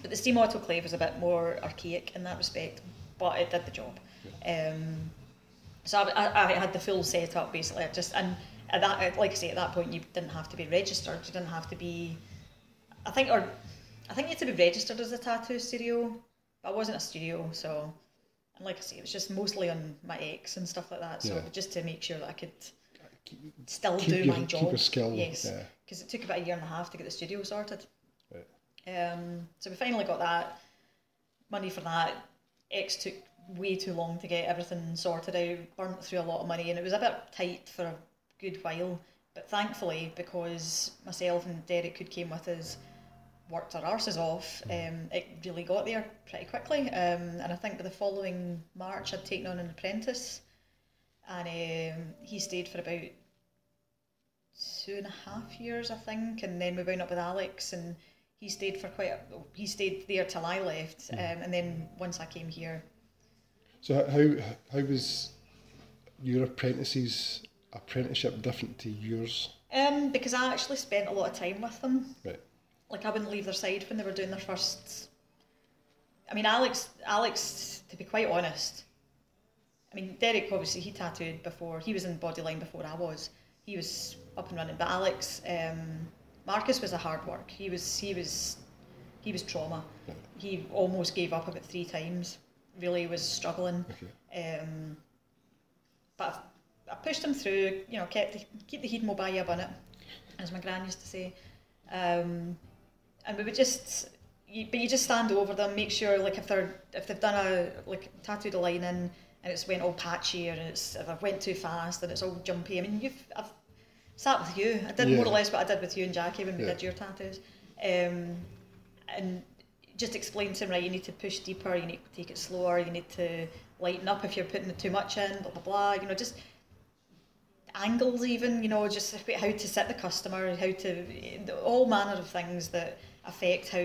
but the steam autoclave is a bit more archaic in that respect, but it did the job. Um, so I, I, had the full setup basically. I just and at that, like I say, at that point you didn't have to be registered. You didn't have to be. I think, or I think you had to be registered as a tattoo studio. But I wasn't a studio, so And like I say, it was just mostly on my ex and stuff like that. So Yeah. just to make sure that I could still Keep do your- my keep job. your skill, Yes, yeah. because it took about a year and a half to get the studio sorted. Um, so we finally got that money for that. X took way too long to get everything sorted out, burnt through a lot of money, and it was a bit tight for a good while. But thankfully, because myself and Derek, who came with us, worked our arses off, um, it really got there pretty quickly. Um, and I think by the following March, I'd taken on an apprentice, and um, he stayed for about two and a half years, I think, and then we wound up with Alex, and he stayed for quite. A, he stayed there till I left, um, and then once I came here, So how how was your apprentices apprenticeship different to yours? um, because I actually spent a lot of time with them. Right. Like I wouldn't leave their side when they were doing their first. I mean, Alex. Alex, to be quite honest, I mean, Derek obviously he tattooed before. He was in Bodyline before I was. He was up and running. But Alex, um, Marcus was a hard work. He was he was he was trauma. He almost gave up about three times. Really was struggling. Okay. Um, but I, I pushed him through. You know, kept the, keep the heat mobile you bun it, as my gran used to say. Um, and we would just, you, but you just stand over them, make sure like if they're if they've done a like tattooed a line in and it's went all patchy or it's if I've went too fast and it's all jumpy. I mean, you've I've sat with you. I did more or less what I did with you and Jackie when we Yeah. did your tattoos, um, and just explain to him right. You need to push deeper. You need to take it slower. You need to lighten up if you're putting too much in. Blah blah blah. You know, just angles even. You know, just how to set the customer, how to all manner of things that affect how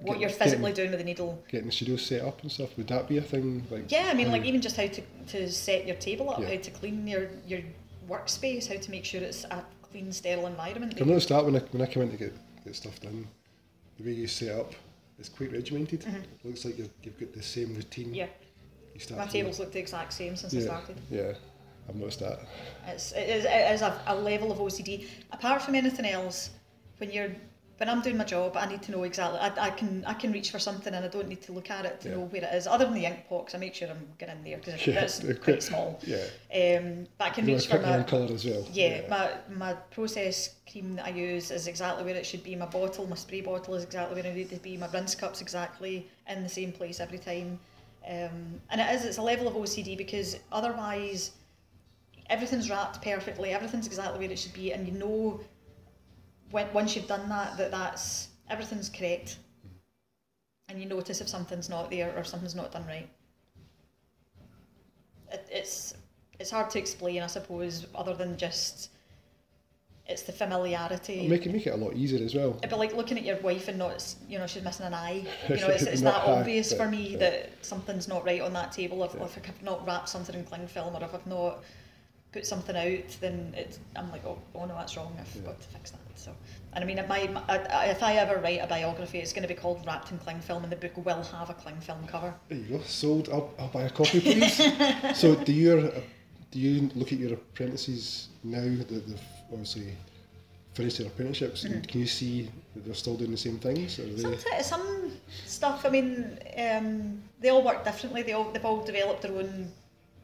what Get- you're physically getting- doing with the needle. Getting the studio set up and stuff, would that be a thing? Like Yeah, I mean, how- like even just how to, to set your table up, Yeah. how to clean your, your workspace, how to make sure it's a clean, sterile environment. I've noticed that when I, when I come in to get, get stuff done, the way you set up is quite regimented. It looks like you've, you've got the same routine. Mm-hmm. Yeah, my tables look the exact same since I started. Yeah, I've noticed that. It's, it is, it is a, a level of OCD. Apart from anything else, when you're when I'm doing my job, I need to know exactly. I, I can I can reach for something and I don't need to look at it to Yeah. know where it is. Other than the ink box, I make sure I'm getting in there because Yeah, it's quite small. Yeah. Um, but I can You reach for my colour as well. yeah, my my process cream that I use is exactly where it should be. My bottle, my spray bottle is exactly where it needs to be. My rinse cup's exactly in the same place every time. Um, and it is, it's a level of OCD because otherwise everything's wrapped perfectly, everything's exactly where it should be, and you know when once you've done that that that's everything's correct, and you notice if something's not there or something's not done right. It, it's it's hard to explain, I suppose, other than just it's the familiarity. Make it make it a lot easier as well. It'd be like looking at your wife and not, you know, she's missing an eye. You know, it's, it's that eye, obvious for me yeah. that something's not right on that table. If, Yeah. if I've not wrapped something in cling film or if I've not put something out, then it's, I'm like, oh, oh no, that's wrong. I've Yeah. got to fix that. So, and I mean, might, I, if I ever write a biography, it's going to be called Wrapped in Cling Film, and the book will have a cling film cover. There you go. Sold. I'll, I'll buy a copy, please. so, do your do you look at your apprentices now that they've obviously finished their apprenticeships? Mm-hmm. And can you see that they're still doing the same things? Or? Sometimes, some stuff, I mean, um, they all work differently. They all, they've all developed their own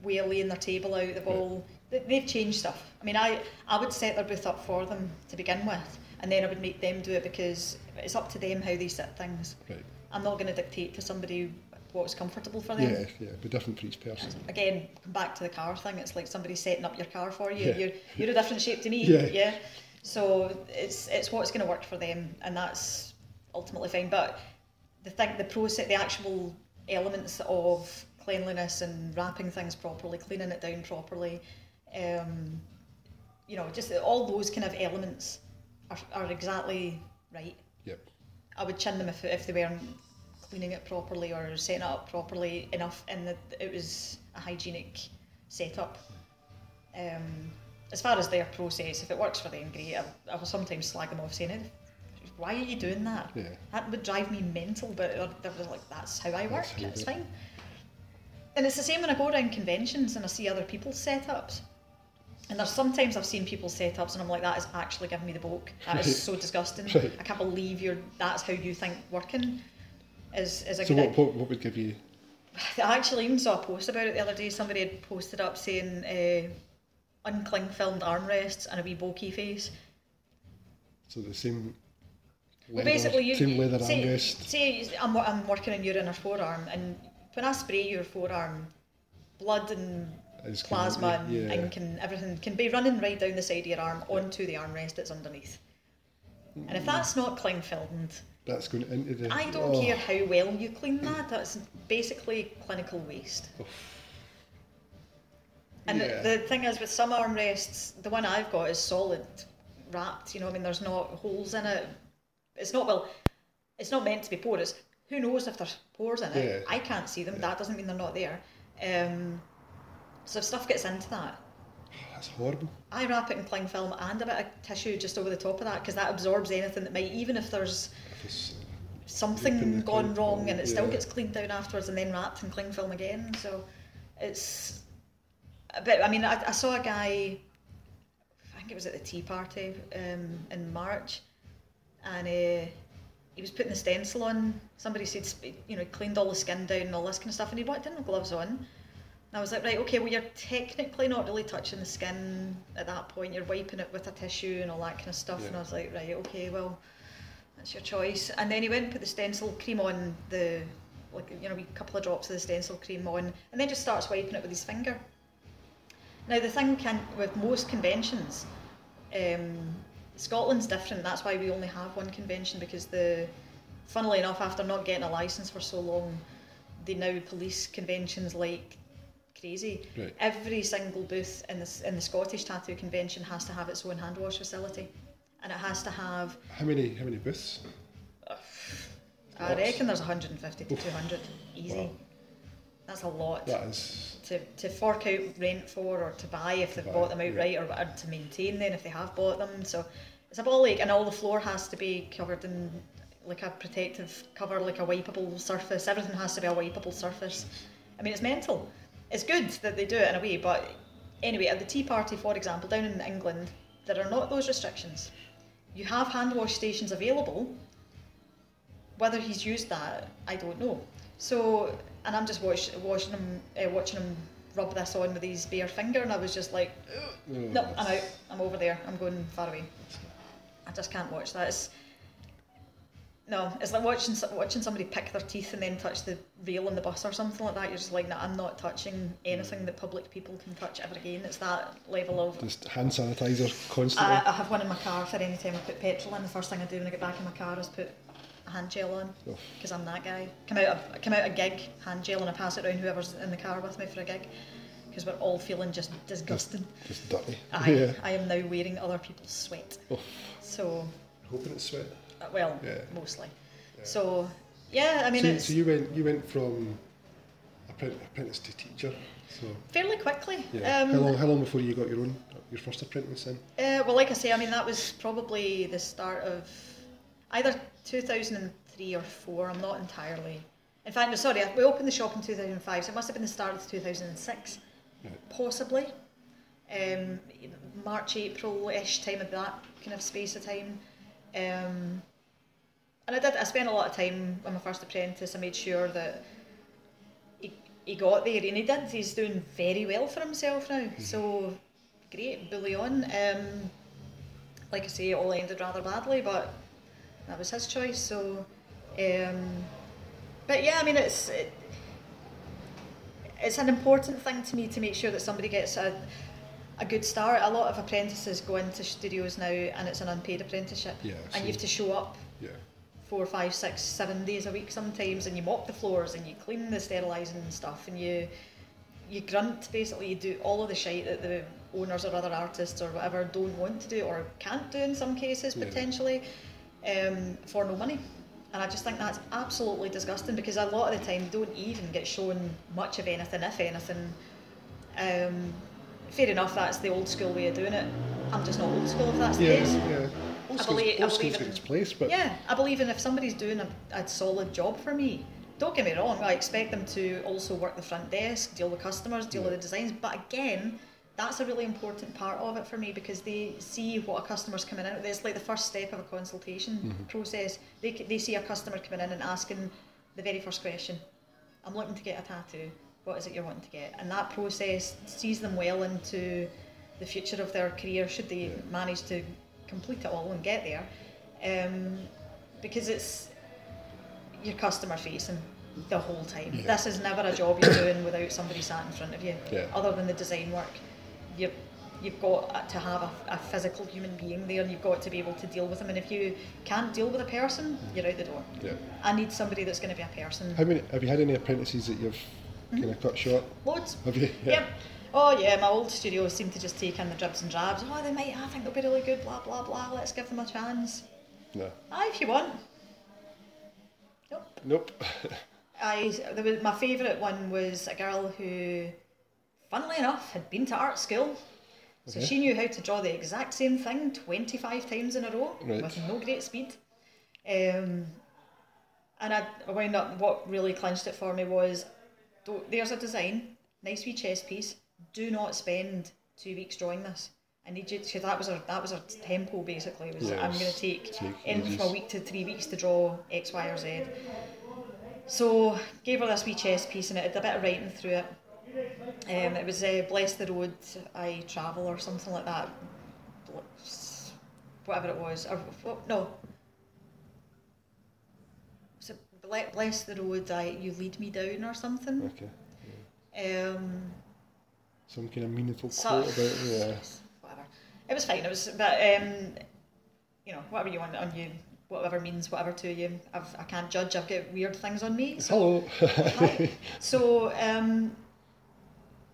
way of laying their table out. They've all, they, they've changed stuff. I mean, I, I would set their booth up for them to begin with, and then I would make them do it because it's up to them how they set things. Right. I'm not going to dictate to somebody what's comfortable for them. Yeah, yeah, but different for each person. Again, come back to the car thing. It's like somebody setting up your car for you. Yeah. You're you're a different shape to me. Yeah. So it's it's what's going to work for them, and that's ultimately fine. But the thing, the process, the actual elements of cleanliness and wrapping things properly, cleaning it down properly, um, you know, just all those kind of elements are, are exactly right. Yep. I would chin them if, if they weren't cleaning it properly or setting it up properly enough and that it was a hygienic setup. Um, as far as their process, if it works for them, great. I, I will sometimes slag them off saying, "Eh, why are you doing that? Yeah. That would drive me mental, but they're, they're like, that's how I work, how it's fine. And it's the same when I go around conventions and I see other people's setups. And there's sometimes I've seen people's setups and I'm like, that is actually giving me the boke. That is so disgusting. Right. I can't believe you're that's how you think working is is a So, good what, what, what would give you I actually even saw a post about it the other day. Somebody had posted up saying uh, uncling filmed armrests and a wee bulky face. So the same. Well, basically, you same leather say, armrest. say I'm, I'm working on your inner forearm, and when I spray your forearm, blood and Can- plasma and, yeah. and can everything can be running right down the side of your arm onto the armrest that's underneath. And if that's not cling filmed, That's going into the. I don't oh, care how well you clean that. That's basically clinical waste. And Yeah. the, the thing is, with some armrests, the one I've got is solid, wrapped. You know, I mean, there's not holes in it. It's not well. It's not meant to be porous. Who knows if there's pores in it? Yeah. I can't see them. That doesn't mean they're not there. Um, so if stuff gets into that, That's horrible. I wrap it in cling film and a bit of tissue just over the top of that because that absorbs anything that might, even if there's If something gone wrong film, and it still gets cleaned down afterwards and then wrapped in cling film again. So it's a bit. I mean, I, I saw a guy. I think it was at the Tea Party um, in March, and uh, he was putting the stencil on. Somebody said, you know, cleaned all the skin down and all this kind of stuff, and he didn't have gloves on. And I was like, right, okay, well, you're technically not really touching the skin at that point. You're wiping it with a tissue and all that kind of stuff. And I was like, right, okay, well, that's your choice. And then he went and put the stencil cream on the, like, you know, a couple of drops of the stencil cream on, and then just starts wiping it with his finger. Now, the thing can, with most conventions, um, Scotland's different. That's why we only have one convention because the, funnily enough, after not getting a license for so long, they now police conventions like crazy. Right. Every single booth in the in the Scottish Tattoo Convention has to have its own hand wash facility, and it has to have. how many how many booths? I reckon there's 150 to 200, easy. Wow. That's a lot. That is. to, to fork out rent for or to buy if they've buy, bought them yeah. outright or, or to maintain then if they have bought them. So it's a ball ache and all the floor has to be covered in like a protective cover, like a wipeable surface. Everything has to be a wipeable surface. I mean, it's mental. It's good that they do it in a way, but anyway, at the Tea Party, for example, down in England, there are not those restrictions. You have hand wash stations available. Whether he's used that, I don't know. So, and I'm just watch, watching him, uh, watching him rub this on with his bare finger, and I was just like, "Ugh, no, I'm out. I'm over there. I'm going far away. I just can't watch that. It's, no, it's like watching watching somebody pick their teeth and then touch the rail on the bus or something like that. You're just like, nah, I'm not touching anything that public people can touch ever again. It's that level of Just hand sanitizer constantly. I, I have one in my car for any time I put petrol in. The first thing I do when I get back in my car is put a hand gel on Oh. because I'm that guy. Come out, a, come out a gig, hand gel, and I pass it around whoever's in the car with me for a gig because we're all feeling just disgusting. Just dirty. I, Yeah. I am now wearing other people's sweat. Oh, So, hoping it's sweat. Uh, well, Yeah. mostly. So, yeah, I mean, so, it's so you went you went from apprentice to teacher. So fairly quickly. yeah. Um, how long how long before you got your own your first apprentice in? Uh, well, like I say, I mean that was probably the start of either 2003 or four. I'm not entirely. In fact, no, sorry, we opened the shop in 2005, so it must have been the start of 2006, Right. possibly. Um, March, April-ish time of that kind of space of time. Um, and I did. I spent a lot of time on my first apprentice. I made sure that he, he got there, and he did. He's doing very well for himself now. So great, bully on. Um, like I say, it all ended rather badly, but that was his choice. So, um, but yeah, I mean, it's it, it's an important thing to me to make sure that somebody gets a a good start. A lot of apprentices go into studios now, and it's an unpaid apprenticeship, Yeah, and you have to show up Yeah. Four, five, six, seven days a week sometimes, and you mop the floors and you clean the sterilising and stuff, and you you grunt basically. You do all of the shite that the owners or other artists or whatever don't want to do or can't do in some cases Yeah. potentially um, for no money. And I just think that's absolutely disgusting because a lot of the time don't even get shown much of anything, if anything. Um, fair enough, that's the old school way of doing it. I'm just not old school if that's the Yeah. case. Yeah. I believe- I believe in- its place, but Yeah, I believe in if somebody's doing a, a solid job for me, don't get me wrong, I expect them to also work the front desk, deal with customers, deal with the designs. But again, that's a really important part of it for me because they see what a customer's coming in. It's like the first step of a consultation mm-hmm. process. They, they see a customer coming in and asking the very first question I'm looking to get a tattoo. What is it you're wanting to get? And that process sees them well into the future of their career should they manage to complete it all and get there. Um, because it's your customer facing the whole time. Yeah. This is never a job you're doing without somebody sat in front of you, Yeah. other than the design work. You've, you've got to have a, a physical human being there and you've got to be able to deal with them. And if you can't deal with a person, you're out the door. Yeah. I need somebody that's going to be a person. How many have you had any apprentices that you've kind of cut short? Loads. Have you? Yep. Oh yeah, my old studios seem to just take in the dribs and drabs. Oh, they might. I think they'll be really good. Blah blah blah. Let's give them a chance. No. Ah, if you want. Nope. Nope. I there was my favourite one was a girl who, funnily enough, had been to art school. So Okay. she knew how to draw the exact same thing 25 times in a row Right. with no great speed. Um, and I, I wound up, what really clinched it for me was there's a design, nice wee chess piece. Do not spend two weeks drawing this. I need you to, that was our, that was our tempo basically, was Yeah, I'm going to take, take anything from a week to three weeks to draw X, Y, or Z. So gave her this wee chess piece and it had a bit of writing through it. Um, it was uh, Bless the Road I Travel or something like that. Whatever it was. Or, no. Was it Bless the Road I You Lead Me Down or something? Okay. Um, Some kind of meaningful So- quote about yeah. whatever. It was fine. It was, but um, you know, whatever you want on you, whatever means whatever to you. I've, I can't judge. I've got weird things on me. So Hello. So um,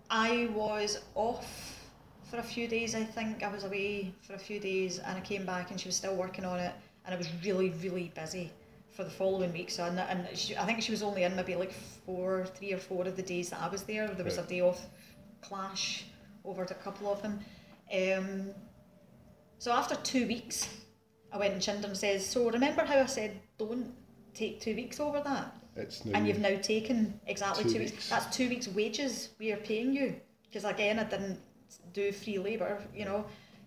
I was off for a few days. I think I was away for a few days, and I came back, and she was still working on it, and I was really, really busy for the following week. So and, and she, I think she was only in maybe like four, three or four of the days that I was there. There was Right. a day off clash over a couple of them. Um, so after two weeks, I went and and says, "So remember how I said don't take two weeks over that?" and you've now taken exactly Two two, weeks. weeks. That's two weeks' wages we are paying you. Because again, I didn't do free labour, you know.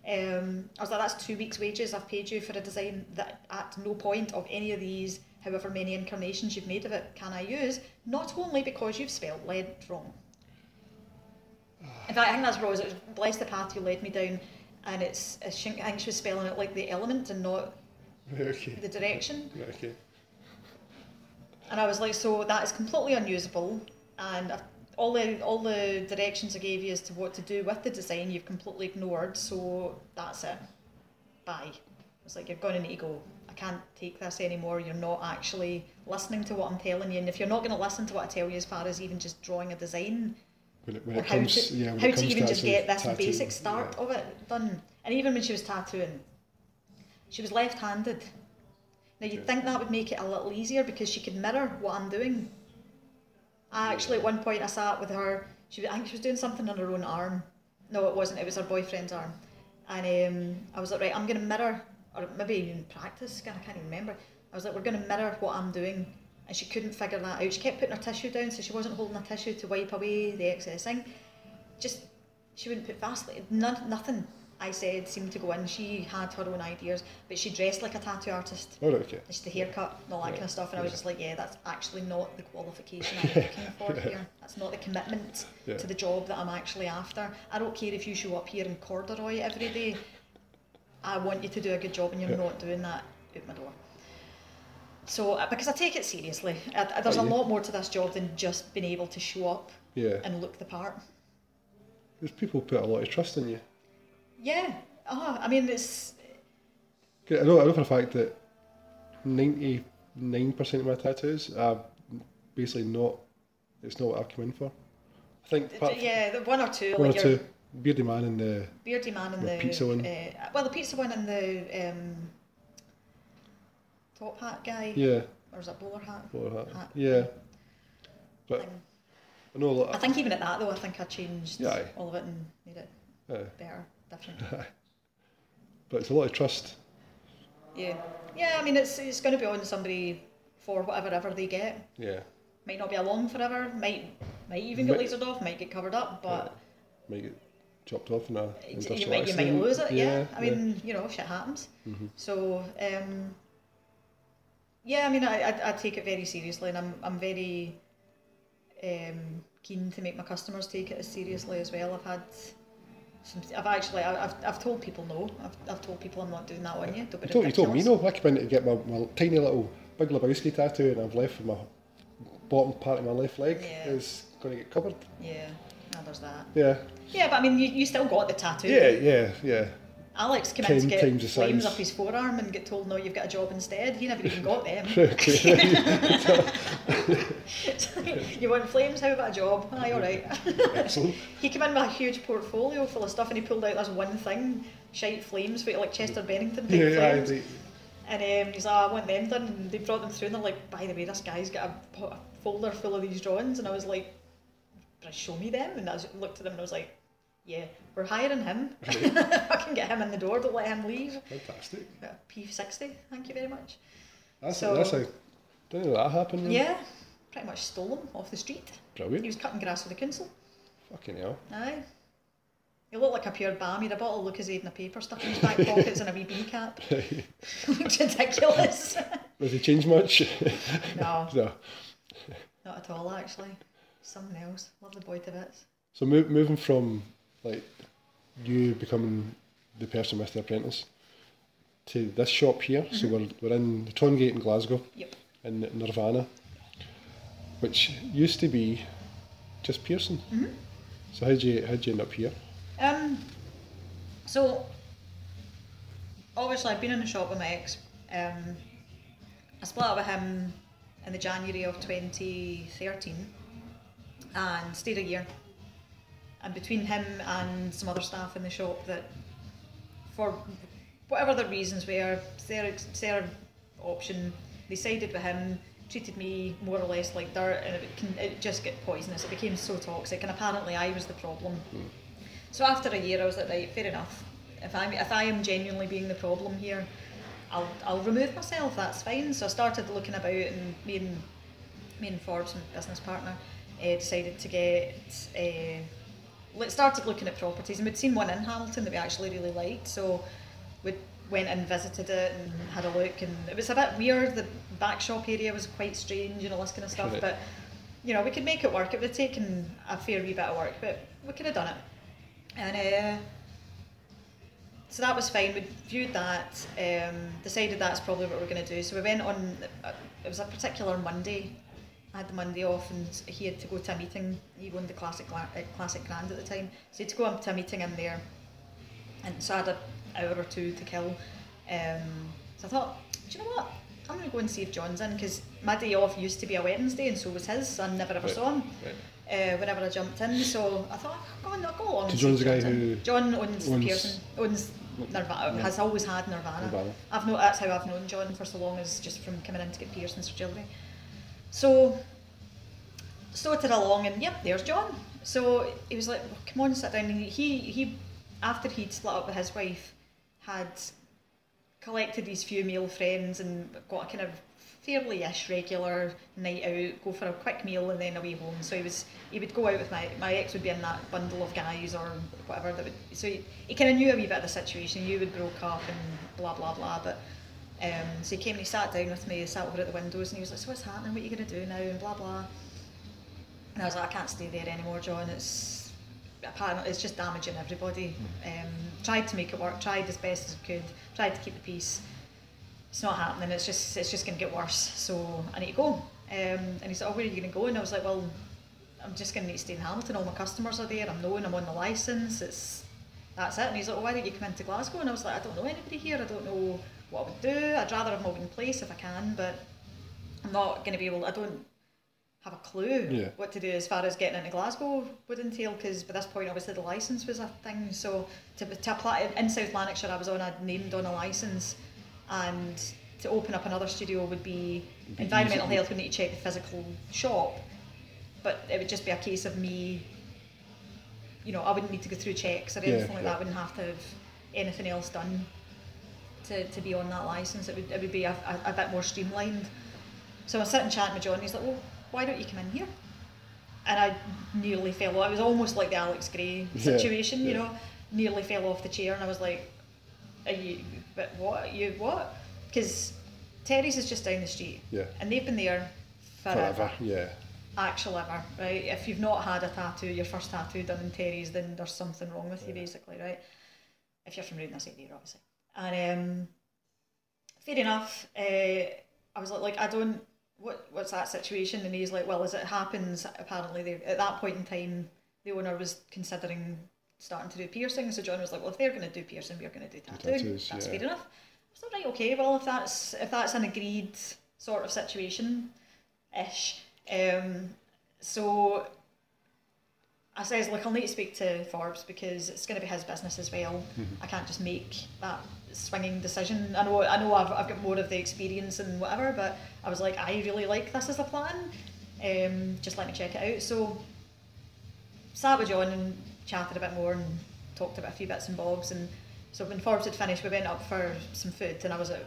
Um, I was like, that's two weeks' wages I've paid you for a design that at no point of any of these, however many incarnations you've made of it, can I use. Not only because you've spelled lead wrong. In fact, I think that's Rose. It was bless the path you led me down, and it's I think I think she was spelling it like the element and not okay. the direction. Okay. And I was like, so that is completely unusable, and I've- all the all the directions I gave you as to what to do with the design, you've completely ignored. So that's it. Bye. It's like you're going to need to go. I can't take this anymore. You're not actually listening to what I'm telling you, and if you're not going to listen to what I tell you, as far as even just drawing a design, When it, when it how comes, to yeah, how to even just get this tattooing, basic start yeah. of it done. And even when she was tattooing, she was left-handed. Now you'd Okay. think that would make it a little easier because she could mirror what I'm doing. I actually at one point I sat with her. She I think she was doing something on her own arm. No, it wasn't. It was her boyfriend's arm. And um, I was like, right, I'm going to mirror, or maybe even practice. I can't even remember. I was like, we're going to mirror what I'm doing. And she couldn't figure that out. She kept putting her tissue down, so she wasn't holding a tissue to wipe away the excess thing. Just, she wouldn't put Vaseline. None, nothing I said seemed to go in. She had her own ideas, but she dressed like a tattoo artist. Oh, okay. Just the haircut and all that Yeah, kind of stuff. And I was just like, yeah, that's actually not the qualification I'm looking for here. That's not the commitment Yeah. to the job that I'm actually after. I don't care if you show up here in corduroy every day. I want you to do a good job and you're Yeah. not doing that out my door. So, uh, because I take it seriously, I, there's a you? lot more to this job than just being able to show up Yeah. and look the part. Because people put a lot of trust in you. Yeah, uh, I mean, it's I know, I know for a fact that 99% of my tattoos are basically not, it's not what I come in for. I think yeah, the one or two, one or like your two, Beardy Man and the, beardy man and The the, pizza one. Uh, well, the pizza one and the um, top hat guy, yeah, or is it bowler hat? was that? Hat. yeah. But thing. I know lot I think even at that though, I think I changed Yeah, aye. all of it and made it uh, better, different. but it's a lot of trust. yeah, yeah. I mean, it's it's going to be on somebody for whatever ever they get. Yeah. Might not be along forever. Might might even get Might- lasered off. Might get covered up. But Might get chopped off in a you, industrial might you might lose it. Yeah. I yeah. mean, you know, shit happens. Mhm. So, um, yeah, I mean, I, I, I take it very seriously, and I'm, I'm very um, keen to make my customers take it as seriously as well. I've had some, I've actually, I've, I've told people no. I've, I've told people I'm not doing that on you. Don't be You told, you told me no. I came in to get my, my tiny little Big Lebowski tattoo, and I've left my bottom part of my left leg Yeah. is going to get covered. Yeah, no, there's that. Yeah, Yeah, but I mean, you, you still got the tattoo. yeah, yeah, yeah. Alex came in to get flames up his forearm and get told, no, you've got a job instead. He never even got them. you want flames? How about a job? Aye, all right. Excellent. he came in with a huge portfolio full of stuff and he pulled out this one thing, shite flames, for like Chester Bennington type Yeah, yeah, flames. they- And um, he's like, I want them done. And they brought them through and they're like, by the way, this guy's got a, a folder full of these drawings. And I was like, show me them. And I was, looked at them and I was like, yeah, we're hiring him. I can get him in the door, don't let him leave. fantastic. Uh, P60, thank you very much. That's So- that's how. Didn't know that happened. really. Yeah, pretty much stole him off the street. Brilliant. He was cutting grass for the council. Fucking hell. Aye. He looked like a pure bam. He had a bottle of Lucozade and a paper stuck in his back pockets and a wee bean cap. Looked ridiculous. Has he changed much? no, no. not at all actually. Someone else. Love the boy to bits. So move, moving from like you becoming the person with the apprentice to this shop here. So we're, we're in the Trongate in Glasgow Yep. in Nirvana, which used to be just piercing. So how'd you how'd you end up here? Um, so, obviously, I've been in the shop with my ex. Um, I split up with him in the January of 2013 and stayed a year. And between him and some other staff in the shop, that for whatever the reasons were, their, their option, they sided with him, treated me more or less like dirt, and it, can, it just got poisonous. It became so toxic, and apparently I was the problem. So after a year, I was like, right, fair enough. If I'm if I am genuinely being the problem here, I'll I'll remove myself. That's fine. So I started looking about, and me and me and Forbes, my business partner, uh, decided to get. Uh, started looking at properties, and we'd seen one in Hamilton that we actually really liked. So we went and visited it and had a look, and it was a bit weird. The back shop area was quite strange, and all this kind of stuff. Right. But you know, we could make it work. It would have taken a fair wee bit of work, but we could have done it. And uh, so that was fine. We viewed that, um, decided that's probably what we're going to do. So we went on. Uh, it was a particular Monday. I had the Monday off, and he had to go to a meeting. He owned the classic uh, Classic Grand at the time, so he had to go up to a meeting in there. And so I had an hour or two to kill. Um, so I thought, do you know what? I'm going to go and see if John's in because my day off used to be a Wednesday, and so was his. I never ever Right. saw him Right. uh, whenever I jumped in. So I thought, go on, I'll go along. So John's the guy who John owns, owns- Pearson, owns Nirvana, Yeah. has always had Nirvana. Nirvana. I've known that's how I've known John for so long is just from coming in to get piercings for jewellery. So sorted along, and yep, there's John. So he was like, well, "Come on, sit down." And he he after he'd split up with his wife, had collected these few male friends and got a kind of fairly-ish regular night out, go for a quick meal and then away home. So he was he would go out with my my ex would be in that bundle of guys or whatever that would. So he, he kind of knew a wee bit of the situation. You would broke up and blah blah blah. But um, so he came and he sat down with me, he sat over at the windows, and he was like, "So what's happening? What are you gonna do now?" And blah blah. And I was like, "I can't stay there anymore, John. It's apparently it's just damaging everybody. Um, tried to make it work, tried as best as I could, tried to keep the peace. It's not happening. It's just it's just going to get worse. So I need to go. Um, and he said, "Oh, where are you going to go?" And I was like, "Well, I'm just going to need to stay in Hamilton. All my customers are there. I'm known. I'm on the license. It's that's it." And he's like, well, "Why don't you come into Glasgow?" And I was like, "I don't know anybody here. I don't know what I would do. I'd rather have my own place if I can, but I'm not going to be able. I don't." have a clue Yeah. what to do as far as getting into Glasgow would entail because by this point obviously the license was a thing so to, to apply in South Lanarkshire I was on a named on a license and to open up another studio would be Be environmental easy. health would need to check the physical shop but it would just be a case of me you know I wouldn't need to go through checks or Yeah, anything like yeah. that I wouldn't have to have anything else done to, to be on that license it would, it would be a, a, a bit more streamlined so I was sitting chatting with John and he's like well why don't you come in here and I nearly fell off. It was almost like the Alex Gray Yeah, situation, you know. Nearly fell off the chair, and I was like, "Are you? But what? You what?" Because Terry's is just down the street, Yeah. and they've been there forever. Forever. Yeah. actual ever, right? If you've not had a tattoo, your first tattoo done in Terry's, then there's something wrong with you, basically, right? If you're from this area, obviously. And um, fair enough. Uh, I was like, like, I don't. What what's that situation? And he's like, well, as it happens, apparently they, at that point in time, the owner was considering starting to do piercing. So John was like, well, if they're going to do piercing, we're going to do tattoo. tattoos, That's yeah. fair enough. I was like, right, okay. Well, if that's if that's an agreed sort of situation, ish. Um, so I says, look, I'll need to speak to Forbes because it's going to be his business as well. I can't just make that swinging decision. I know, I know, I've, I've got more of the experience and whatever, but I was like, I really like this as a plan. Um, just let me check it out. So sat with John and chatted a bit more and talked about a few bits and bobs. And so when Forbes had finished, we went up for some food, and I was like,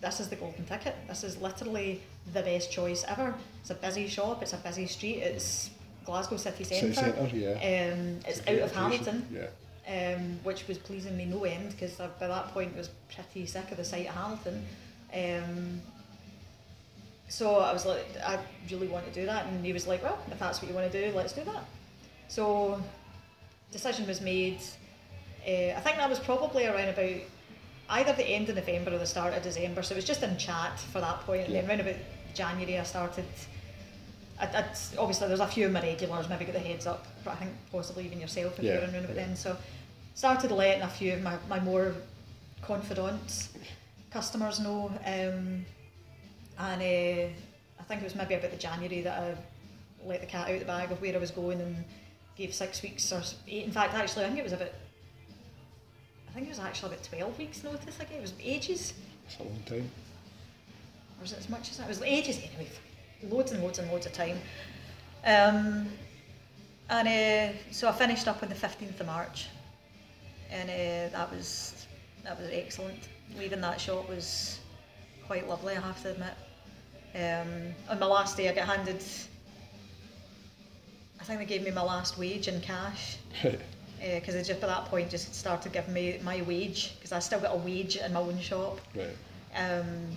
this is the golden ticket. This is literally the best choice ever. It's a busy shop. It's a busy street. It's Glasgow city City centre. centre, yeah. Um, it's It's out of Hamilton, Yeah. Um, which was pleasing me no end because by that point I was pretty sick of the sight of Hamilton. Um, so I was like, I really want to do that, and he was like, well, if that's what you want to do, let's do that. So decision was made. Uh, I think that was probably around about either the end of November or the start of December. So it was just in chat for that point. And then around about January, I started. I'd, obviously, there's a few of my regulars, maybe got the heads up, but I think possibly even yourself if Yeah, you're around about yeah. then. So started letting a few of my, my more confidants customers know. Um, and uh, I think it was maybe about the January that I let the cat out the bag of where I was going and gave six weeks or eight. In fact, actually, I think it was about. I think it was actually about twelve weeks' notice. I gave. It was ages, It's a long time. or was it as much as that? It was ages anyway. Loads and loads and loads of time. Um, and uh, so I finished up on the fifteenth of March, and uh, that was that was excellent. Leaving that shop was quite lovely, I have to admit. Um, on my last day, I got handed. I think they gave me my last wage in cash because they just at that point just started giving me my wage because I still got a wage in my own shop. Right. Um,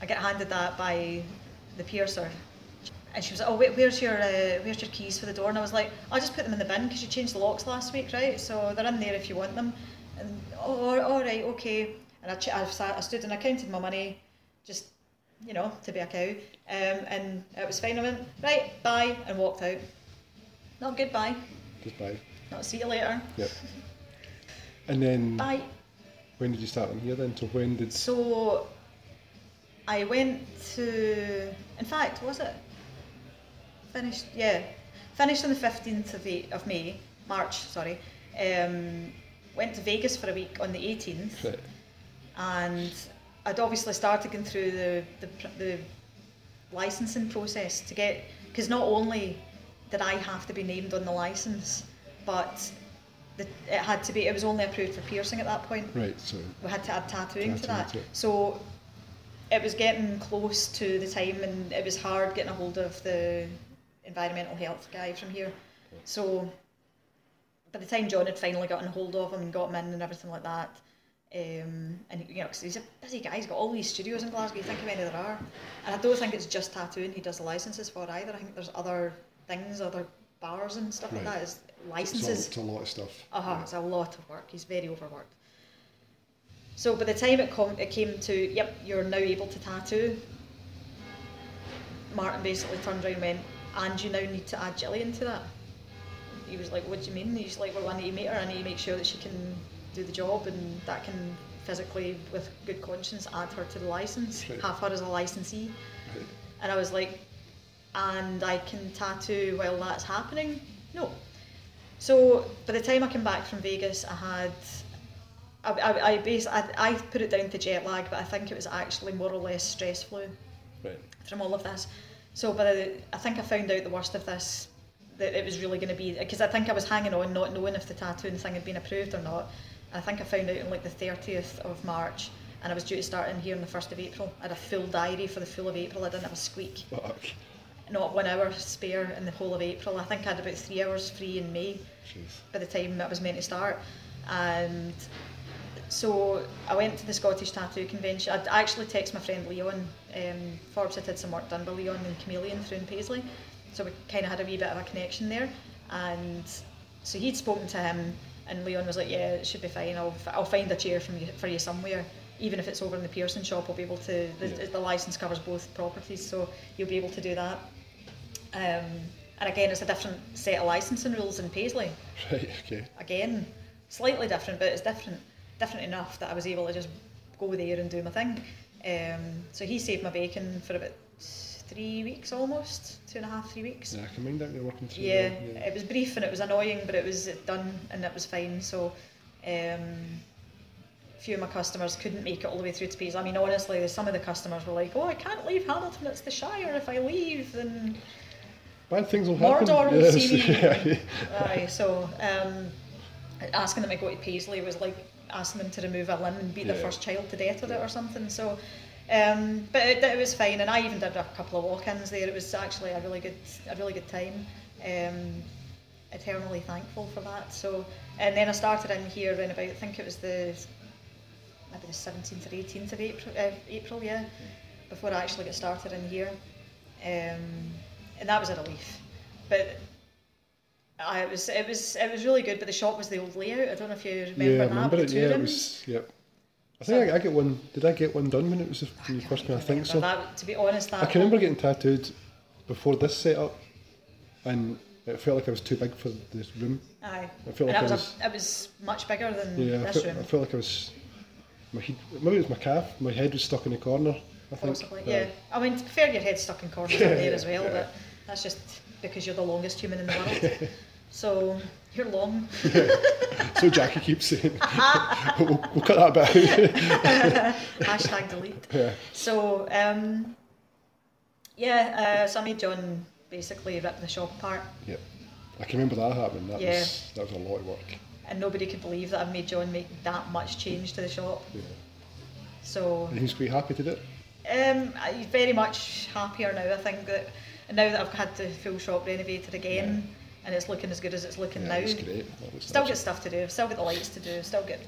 I get handed that by the piercer, and she was like, "Oh, wait, where's your uh, where's your keys for the door?" And I was like, "I'll just put them in the bin because you changed the locks last week, right? So they're in there if you want them." And oh, all right, okay. And I, ch- I, sat, I stood and I counted my money, just you know, to be a cow, um, and it was fine. I went right, bye, and walked out. Not goodbye. Just bye. Not see you later. Yep. And then Bye. when did you start on here then? So when did So I went to, in fact, was it finished? Yeah, finished on the fifteenth of, eight, of May, March. Sorry. Um, went to Vegas for a week on the eighteenth, right. and I'd obviously started going through the the, the licensing process to get because not only did I have to be named on the license, but the, it had to be. It was only approved for piercing at that point Right, so we had to add tattooing to that. to. So it was getting close to the time, and it was hard getting a hold of the environmental health guy from here. So by the time John had finally gotten hold of him and got him in and everything like that, um, and you know, 'cause he's a busy guy, he's got all these studios in Glasgow. You think how many there are, and I don't think it's just tattooing he does the licenses for either. I think there's other things, other bars and stuff like Right. that. It's it's a, licenses. it's a lot of stuff. Uh huh. It's a lot of work. He's very overworked. So by the time it, com- it came to, yep, you're now able to tattoo, Martin basically turned around and went, and you now need to add Gillian to that. He was like, what do you mean? He's like, well, I need to meet her. I need to make sure that she can do the job and that can physically, with good conscience, add her to the license, Right. have her as a licensee. Right. And I was like, and I can tattoo while that's happening? No. So by the time I came back from Vegas, I had, I, I, I, I, I put it down to jet lag, but I think it was actually more or less stress flu Right. from all of this. So but the, I think I found out the worst of this, that it was really going to be, because I think I was hanging on not knowing if the tattooing thing had been approved or not. I think I found out on like the 30th of March, and I was due to start in here on the 1st of April. I had a full diary for the full of April, I didn't have a squeak Fuck. not one hour spare in the whole of April. I think I had about three hours free in May Jeez. by the time I was meant to start. And so I went to the Scottish Tattoo Convention. I'd actually texted my friend Leon. Um, Forbes had had some work done by Leon and Chameleon through in Paisley. so we kind of had a wee bit of a connection there. And so he'd spoken to him, and Leon was like, "Yeah, it should be fine. I'll, I'll find a chair from you, for you somewhere." Even if it's over in the piercing shop, I'll be able to. The, Yeah. the license covers both properties, so you'll be able to do that. Um, and again, it's a different set of licensing rules in Paisley Right. Okay. again, slightly different, but it's different, different enough that I was able to just go there and do my thing. Um, so he saved my bacon for about three weeks almost, two and a half, three weeks. Yeah, I can mind that you're working through. Yeah, that, it was brief and it was annoying, but it was done and it was fine. So, um, a few of my customers couldn't make it all the way through to Paisley. I mean, honestly, some of the customers were like, "Oh, I can't leave Hamilton; it's the Shire. If I leave, then Bad things will happen. Mordor will Yes, see me. yeah. Aye, so um, asking them to go to Paisley was like asking them to remove a limb and beat their first child to death with it or something. So, um, but it, it was fine, and I even did a couple of walk-ins there. It was actually a really good, a really good time. Um, eternally thankful for that. So, and then I started in here around about I think it was the maybe the seventeenth or eighteenth of April, uh, April, yeah, before I actually got started in here. Um, and that was a relief. But I it was it was it was really good. But the shop was the old layout. I don't know if you remember yeah, I that. remember it. Yeah, it was. Yep. I think I, I get one. Did I get one done when it was the when you can't first came? I think so. That, to be honest, that I can remember getting tattooed before this setup, and it felt like I was too big for this room. Aye. I felt and like it I was, a, it was much bigger than Yeah, I this felt, room. I felt like I was. My head, maybe it was my calf. My head was stuck in the corner. I think. Possibly, Uh, yeah. I mean, to be fair, your head's stuck in corners Yeah, there as well, yeah. but that's just because you're the longest human in the world. so you're long. So Jackie keeps saying, we'll, we'll cut that bit out. Hashtag delete. yeah. So um, yeah, uh, so I made John basically rip the shop apart, Yep. I can remember that happening. That Yeah. was that was a lot of work. and nobody could believe that I made John make that much change to the shop. Yeah. So And he was quite happy to do it. Um, I'm very much happier now. I think that now that I've had the full shop renovated again, and it's looking as good as it's looking Yeah, now. it was great. Still get stuff to do. I've still got the lights to do. I've still got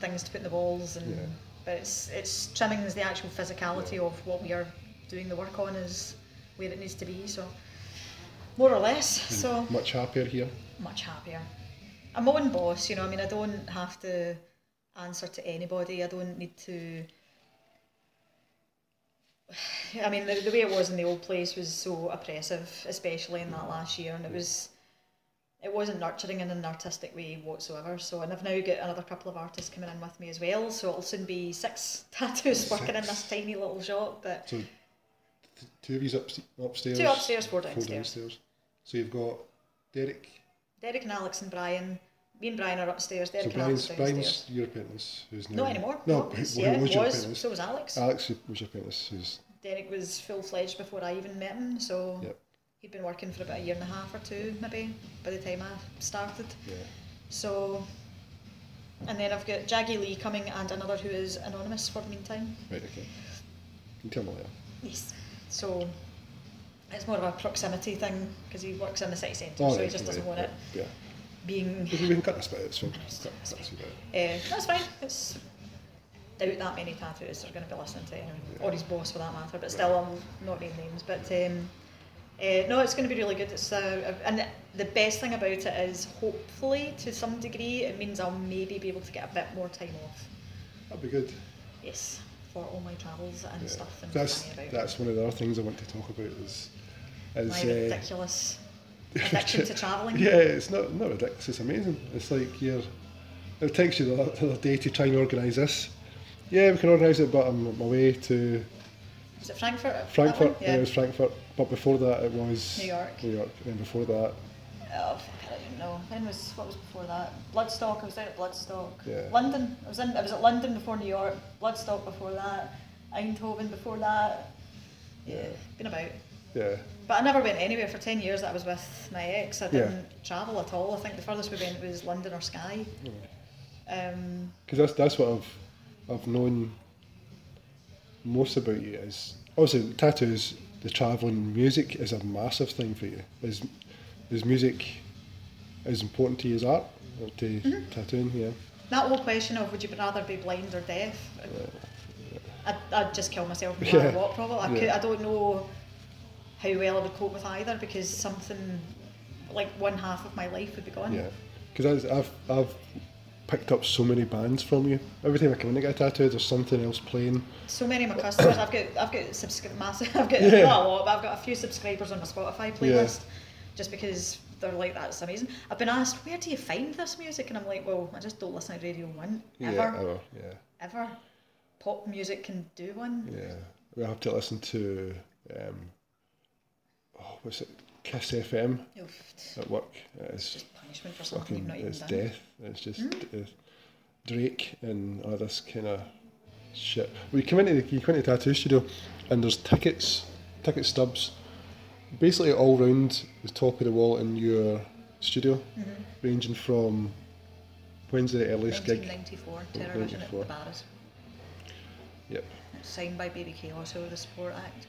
things to put in the walls, and Yeah. but it's it's trimming is the actual physicality of what we are doing the work on is where it needs to be. So more or less. and So much happier here. much happier. I'm my own boss, you know. I mean, I don't have to answer to anybody. I don't need to. I mean, the, the way it was in the old place was so oppressive, especially in that last year, and it was. It wasn't nurturing in an artistic way whatsoever. So, and I've now got another couple of artists coming in with me as well. So it'll soon be six tattoos working in this tiny little shop. But So th- two of you up, upstairs. two upstairs, four four downstairs. downstairs. So you've got Derek. Derek and Alex and Brian. Me and Brian are upstairs. Derek so Brian's. Brian's your apprentice, who's now Not anymore. No, No, who- yeah, was your apprentice? So was Alex. Alex was your apprentice. Who's Derek was full fledged before I even met him, so Yep. he'd been working for about a year and a half or two, maybe, by the time I started. yeah. So, and then I've got Jaggy Lee coming and another who is anonymous for the meantime. Right. Okay. You can tell me later. Yes. So, it's more of a proximity thing because he works in the city centre, Oh, so he just doesn't want it Yeah. Being. We can cut this bit. It's fine. That's. Uh, that's fine. It's doubt that many tattoos are going to be listening to him, or his boss for that matter. But still, I'm not naming names. But um, uh, no, it's going to be really good. It's uh, and the best thing about it is, hopefully, to some degree, it means I'll maybe be able to get a bit more time off. That'd be good. Yes, for all my travels and Yeah. stuff and That's that's one of the other things I want to talk about is is my uh, ridiculous addiction to travelling. Yeah, it's not not ridiculous. It's amazing. It's like you're. It takes you the other day to try and organise this. Yeah, we can organise it, but I'm on my way to Was it Frankfurt? Frankfurt. one? Yeah. it was Frankfurt. But before that, it was New York. New York. And before that, Oh, I don't know. When was what was before that? Bloodstock. I was down at Bloodstock. Yeah. London. I was in. I was at London before New York. Bloodstock before that. Eindhoven before that. Yeah, been about. yeah, But I never went anywhere for ten years. That I was with my ex. I didn't travel at all. I think the furthest we went was London or Skye. Um, because that's that's what I've I've known most about you is obviously tattoos, the travelling, music is a massive thing for you. Is is music as important to you as art or to Mm-hmm. tattooing? Yeah. that whole question of would you rather be blind or deaf? I'd, I'd just kill myself no Yeah. what. Probably. I, could, I don't know how well I would cope with either because something like one half of my life would be gone. Yeah, because I've I've picked up so many bands from you. Every time I come in to get a tattoo, there's something else playing. So many of my customers, I've got I've got subscri- massive, I've got Yeah. not a lot, but I've got a few subscribers on my Spotify playlist, just because they're like that's amazing. I've been asked where do you find this music, and I'm like, well, I just don't listen to Radio One ever, Yeah, oh, yeah, ever. Pop music can do one. yeah. We have to listen to um, oh, what's it? Kiss FM Oof, at work. It's just punishment for something fucking it's done. Death. It's just uh, Drake and all this kind of shit. We you come into the, you come into the tattoo studio, and there's tickets, ticket stubs, basically all round the top of the wall in your studio, Mm-hmm. ranging from when's the earliest gig? 1994, Terrorvision at 94. the Barras. Yep. Signed by Baby over the Support Act.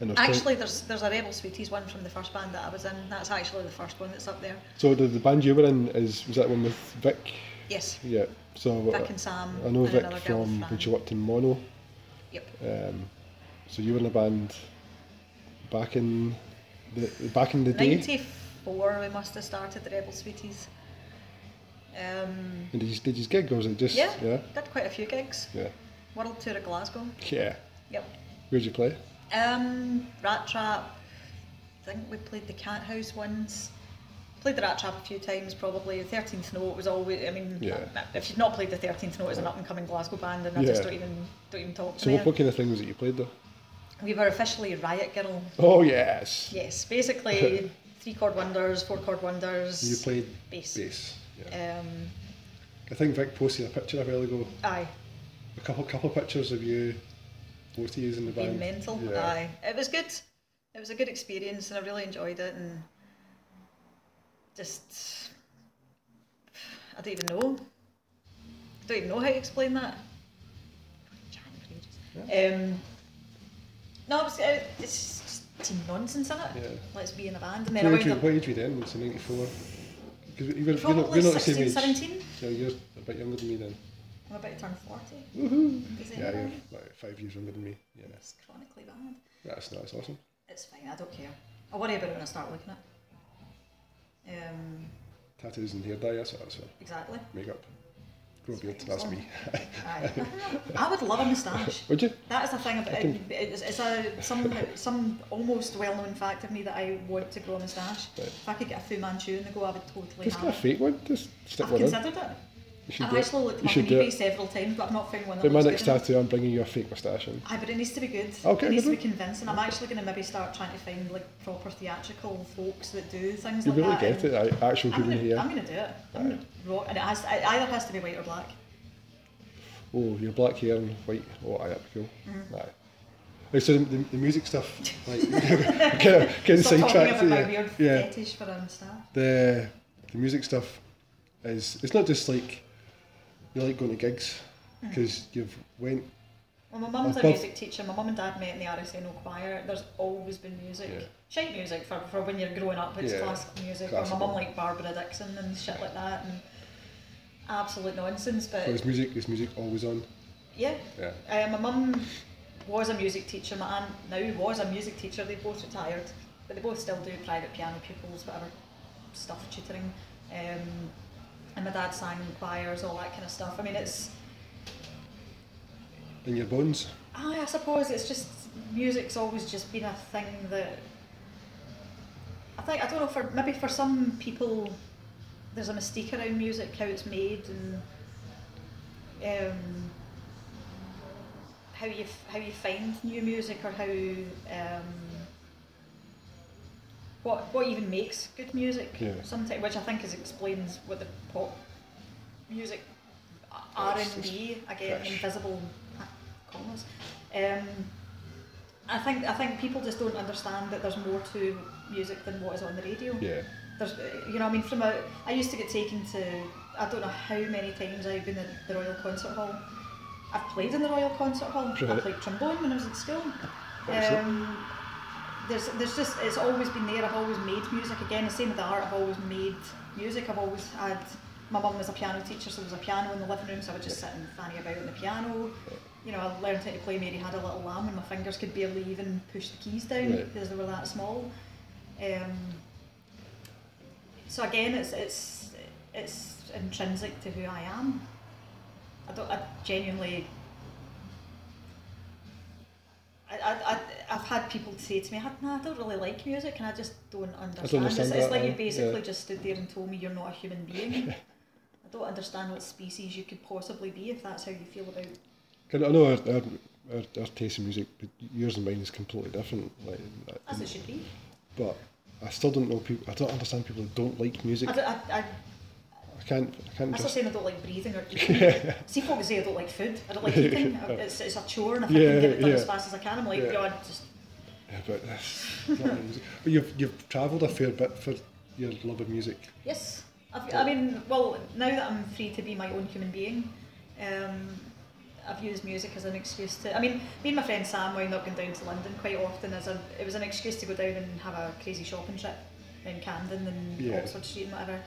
And there's Actually, there's there's a Rebel Sweeties one from the first band that I was in. That's actually the first one that's up there. so the, the band you were in is was that one with Vic? Yes, Yeah. So Vic and Sam. I know Vic from when she worked in Mono. Yep. Um, so you were in a band back in the back in the day. 94 we must have started the Rebel Sweeties. Um, And did you, did you gig or was it just yeah, yeah did quite a few gigs. yeah World Tour of Glasgow. yeah? Yep. Where'd you play? Um, Rat Trap. I think we played the Cathouse once. Played the Rat Trap a few times probably. The 13th Note was always, I mean, Yeah. if you've not played the 13th Note as an up and coming Glasgow band, then I just don't even, don't even talk to So what, what kind of thing was it you played though? We were officially Riot Girl. Oh yes. Yes, basically three chord wonders, four chord wonders. You played bass. bass. Yeah. Um, I think Vic posted a picture a while ago. aye, A couple couple pictures of you, both of you in the being band. mental. Yeah. Aye, it was good. It was a good experience, and I really enjoyed it. And just, I don't even know. I don't even know how to explain that. Um, no, it was, it's just nonsense in it. Yeah. Let's be in a band, and What then I age, up what age were you then? It's in '94. Because you were, you're not, you're not the same age. 17. So you're a bit younger than me then. I'm about to turn 40. Woohoo! Is Yeah, you're like five years younger than me. Yeah, It's chronically bad. that's that's awesome. It's fine, I don't care. I'll worry about it when I start looking at it. Um, Tattoos and hair dye, that's what that's for. exactly. Makeup. Grow a beard, that's me. Aye. I would love a moustache. Would you? That is the thing about I it. can- It's, it's a some some almost well-known fact of me that I want to grow a moustache. Right. If I could get a Fu Manchu in the go, I would totally Just have get a it. fake one. Just stick I've one in. considered it. You should I've do it. actually looked You them up should on do eBay it. several times, but I've not found one that For my next good tattoo, I'm bringing you a fake moustache in. Aye, but it needs to be good. Okay, it needs to be convincing. I'm actually going to maybe start trying to find like proper theatrical folks that do things You like really that. You really get it, actual I'm human gonna, hair. I'm gonna do it. I'm rock, and it has. It either has to be white or black. Oh, your black hair and white. Oh, aye, that'd be cool. Mm-hmm. Aye. Right, so the, the, the music stuff, like, kind of, Stop talking sidetracked. my Yeah, weird yeah. fetish for a moustache. The the music stuff is it's not just like you like going to gigs Mm. because you've went Well, my mum's a music teacher. My mum and dad met in the RSNO choir. There's always been music. Yeah. Shite music for, for when you're growing up. It's Yeah, classical music. Classical. my mum liked Barbara Dickson and shit like that. And absolute nonsense. But is music is music always on? yeah, Yeah. Uh, my mum was a music teacher. My aunt now was a music teacher. They both retired, but they both still do private piano pupils, whatever stuff, tutoring. Um, and my dad sang choirs, all that kind of stuff. I mean, it's In your bones. I, I suppose it's just music's always just been a thing that I think I don't know for maybe for some people there's a mystique around music, how it's made and um, how you f- how you find new music or how um, what what even makes good music Yeah. sometimes which I think is explains what the pop music R and B again fish. invisible commas. Um, I think I think people just don't understand that there's more to music than what is on the radio. Yeah. There's, you know, I mean, from a, I used to get taken to, I don't know how many times I've been at the Royal Concert Hall. I've played in the Royal Concert Hall. I played trombone when I was at school. Um, there's, there's just, it's always been there. I've always made music. Again, the same with the art. I've always made music. I've always had my mum was a piano teacher, so there was a piano in the living room, so I would just sit and fanny about on the piano. You know, I learned how to play Mary Had a Little Lamb, and my fingers could barely even push the keys down Right. because they were that small. Um, so again, it's it's it's intrinsic to who I am. I don't. I genuinely. I, I, I've had people say to me, "Nah, I don't really like music, and I just don't understand." understand it's, it's like you basically yeah. just stood there and told me you're not a human being. I don't understand what species you could possibly be if that's how you feel about. I know our, our, our, our taste in music, but yours and mine is completely different. Like, As it should be. but I still don't know people. I don't understand people who don't like music. I, I, I, can't. I can't that's not just. saying I don't like breathing or eating. See, folks say I don't like food. I don't like eating. It's, it's a chore, and if I Yeah, can get it done yeah. as fast as I can, I'm like, Yeah. God, just Yeah, but that's not music. But you've you've travelled a fair bit for your love of music. Yes. I've, I mean, well, now that I'm free to be my own human being, um, I've used music as an excuse to. I mean, me and my friend Sam wound up going down to London quite often as a. It was an excuse to go down and have a crazy shopping trip in Camden and Yeah. Oxford Street and whatever.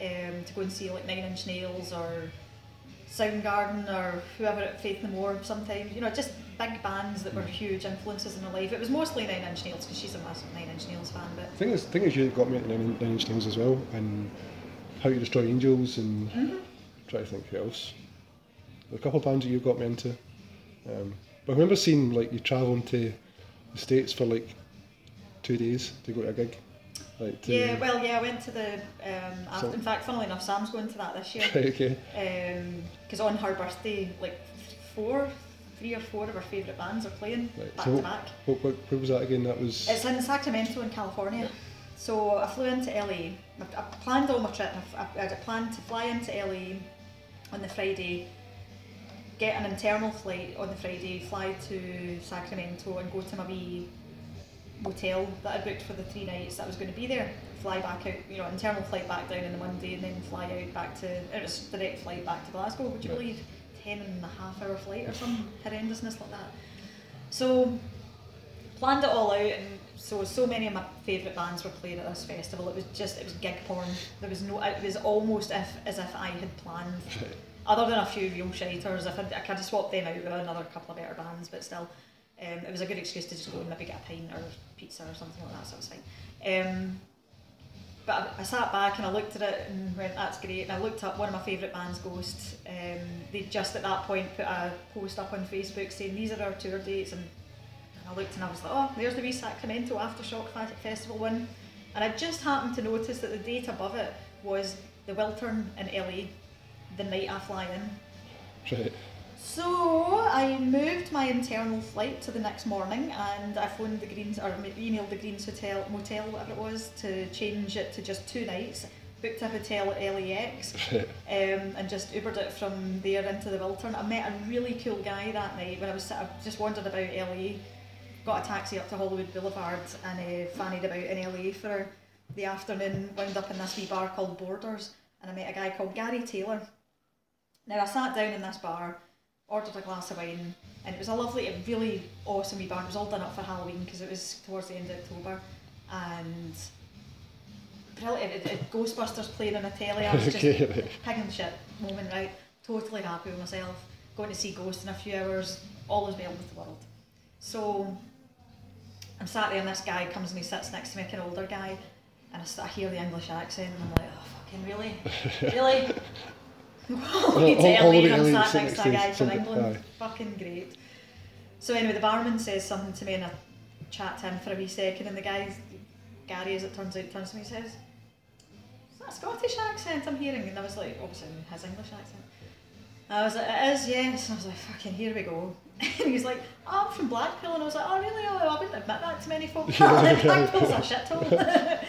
Um, to go and see like Nine Inch Nails or Soundgarden or whoever at Faith No More sometimes. You know, just big bands that were huge influences in my life. It was mostly Nine Inch Nails because she's a massive Nine Inch Nails fan, but. thing is, thing is, you got me into Nine, Nine Inch Nails as well, and How to Destroy Angels, and Mm-hmm. try to think who else. There are a couple of bands that you got me into. Um, but I remember seeing like you travelling to the states for like two days to go to a gig. Like to, Yeah, well, yeah, I went to the. Um, after, So- in fact, funnily enough, Sam's going to that this year. Okay. Because on her birthday, like four, three or four of her favourite bands are playing Right, back so to back. What, what, what was that again? That was. It's in Sacramento in California. So I flew into LA. I, I planned all my trip. I, I, had planned to fly into LA on the Friday, get an internal flight on the Friday, fly to Sacramento, and go to my wee motel that I booked for the three nights that I was going to be there. Fly back out, you know, internal flight back down on the Monday, and then fly out back to. It was direct flight back to Glasgow. Would you believe? Ten and a half hour flight or some horrendousness like that. So planned it all out and so so many of my favourite bands were playing at this festival. It was just it was gig porn. There was no it was almost if as if I had planned. Other than a few real shiters, I, I could have swapped them out with another couple of better bands, but still, um, it was a good excuse to just go and maybe get a pint or pizza or something like that. So it was fine. Um, but I, I sat back and I looked at it and went, "That's great." And I looked up one of my favourite bands, Ghost. Um, they just at that point put a post up on Facebook saying, "These are our tour dates," and and I looked and I was like, oh, there's the wee Sacramento Aftershock Festival one. And I just happened to notice that the date above it was the Wiltern in LA, the night I fly in. Right. So I moved my internal flight to the next morning and I phoned the Greens or emailed the Greens Hotel Motel, whatever it was, to change it to just two nights. Booked a hotel at LAX um, and just Ubered it from there into the Wiltern. I met a really cool guy that night when I was I just wandered about LA, got a taxi up to Hollywood Boulevard and uh, fannied about in LA for the afternoon. Wound up in this wee bar called Borders, and I met a guy called Gary Taylor. Now I sat down in this bar, ordered a glass of wine, and it was a lovely, a really awesome wee bar. It was all done up for Halloween because it was towards the end of October, and. Brilliant. It, it, Ghostbusters playing on a telly. I was just okay. Right. shit moment, right? Totally happy with myself. Going to see Ghost in a few hours, all is well with the world. So I'm sat there and this guy comes and he sits next to me, like an older guy, and I, I hear the English accent and I'm like, oh fucking really? Really? All- All you all- tell all the I'm sat next to a guy from England. Fucking great. So anyway, the barman says something to me and I chat to him for a wee second and the guy, Gary as it turns out, turns to me and says, is that a Scottish accent I'm hearing? And I was like, obviously his English accent. I was like, it is, yes. And I was like, fucking, here we go. And he's like, oh, I'm from Blackpool. And I was like, oh, really? Oh, I wouldn't admit that to many folk. Blackpool's a shithole.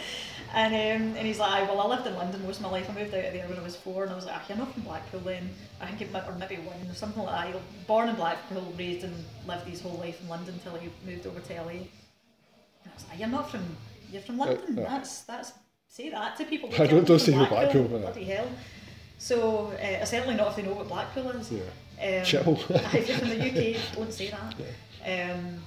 And, um, and he's like, well, I lived in London most of my life. I moved out of there when I was four. And I was like, you're not from Blackpool then. I think, it might, or maybe one, or something like that. You're born in Blackpool, raised and lived his whole life in London until he moved over to LA. And I was like, you're not from, you're from London. uh. That's, that's, say that to people. I don't- don't say you're Blackpool, uh. Bloody hell. So, uh, certainly not if they know what Blackpool is. Yeah. Um, Shithole. if you're from the UK, don't say that. Um,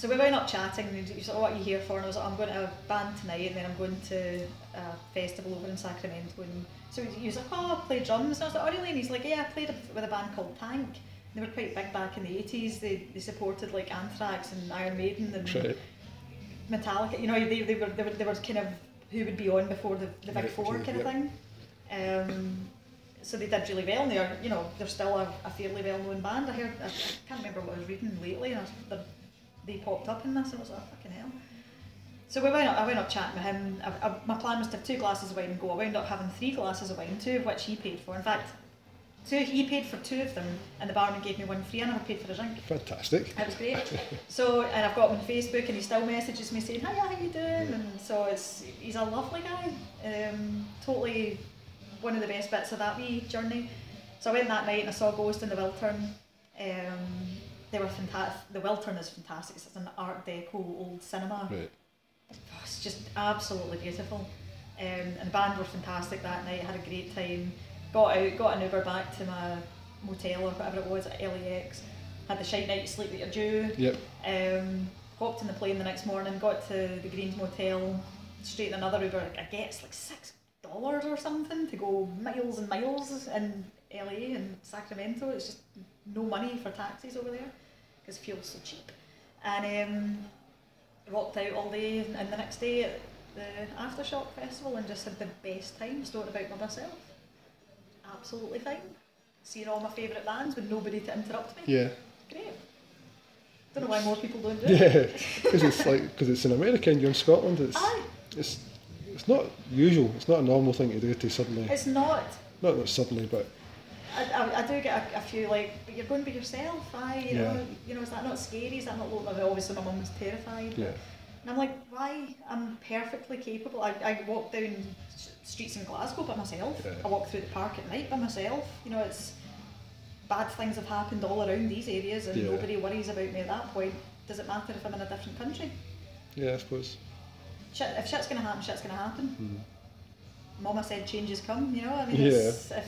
So we went up chatting, and he was like, "What are you here for?" And I was like, "I'm going to a band tonight, and then I'm going to a festival over in Sacramento." And so he was like, "Oh, I play drums." And I was like, "Oh, really?" And he's like, "Yeah, I played with a band called Tank. They were quite big back in the '80s. They, they supported like Anthrax and Iron Maiden and Right. Metallica. You know, they, they were they were they were kind of who would be on before the, the big four kind yep. of thing. Um, so they did really well, and they're you know they're still a, a fairly well known band. I heard I, I can't remember what I was reading lately, and I was, they're- they popped up in this, and I was like, oh, fucking hell. So we went up, I went up chatting with him. I, I, my plan was to have two glasses of wine and go. I wound up having three glasses of wine, two of which he paid for. In fact, two he paid for two of them, and the barman gave me one free. And I paid for a drink. Fantastic. It was great. So, and I've got him on Facebook, and he still messages me saying, "Hi, how you doing?" And so it's he's a lovely guy. Um, totally one of the best bits of that wee journey. So I went that night and I saw Ghost in the Wiltern. Um, they were fantastic. The Wiltern is fantastic. It's an Art Deco old cinema. Right. Oh, it's just absolutely beautiful. Um, and the band were fantastic that night. Had a great time. Got out, got an Uber back to my motel or whatever it was at LAX. Had the shite night sleep that you're due. Yep. Um, hopped in the plane the next morning, got to the Greens Motel, straight in another Uber. I guess like six dollars or something to go miles and miles in LA and Sacramento. It's just no money for taxis over there because fuel's so cheap. And um, rocked out all day and the next day at the Aftershock Festival and just had the best time. Just about by myself. Absolutely fine. Seeing all my favourite bands with nobody to interrupt me. Yeah. Great. Don't know why more people don't do it. Yeah. Because it's like because it's in America and you're in Scotland. It's Aye, it's it's not usual. It's not a normal thing to do to suddenly. it's not. Not not suddenly, but I, I, I do get a, a few like, but you're going by yourself, aye, you Yeah. know, you know, is that not scary? Is that not mean, obviously my mum was terrified. yeah. And I'm like, why? I'm perfectly capable. I, I walk down streets in Glasgow by myself. Yeah. I walk through the park at night by myself. You know, it's bad things have happened all around these areas, and Yeah. nobody worries about me at that point. Does it matter if I'm in a different country? Yeah, I suppose. Shit, if shit's gonna happen, shit's gonna happen. Mm. Mama said changes come. You know, I mean, Yeah. it's, if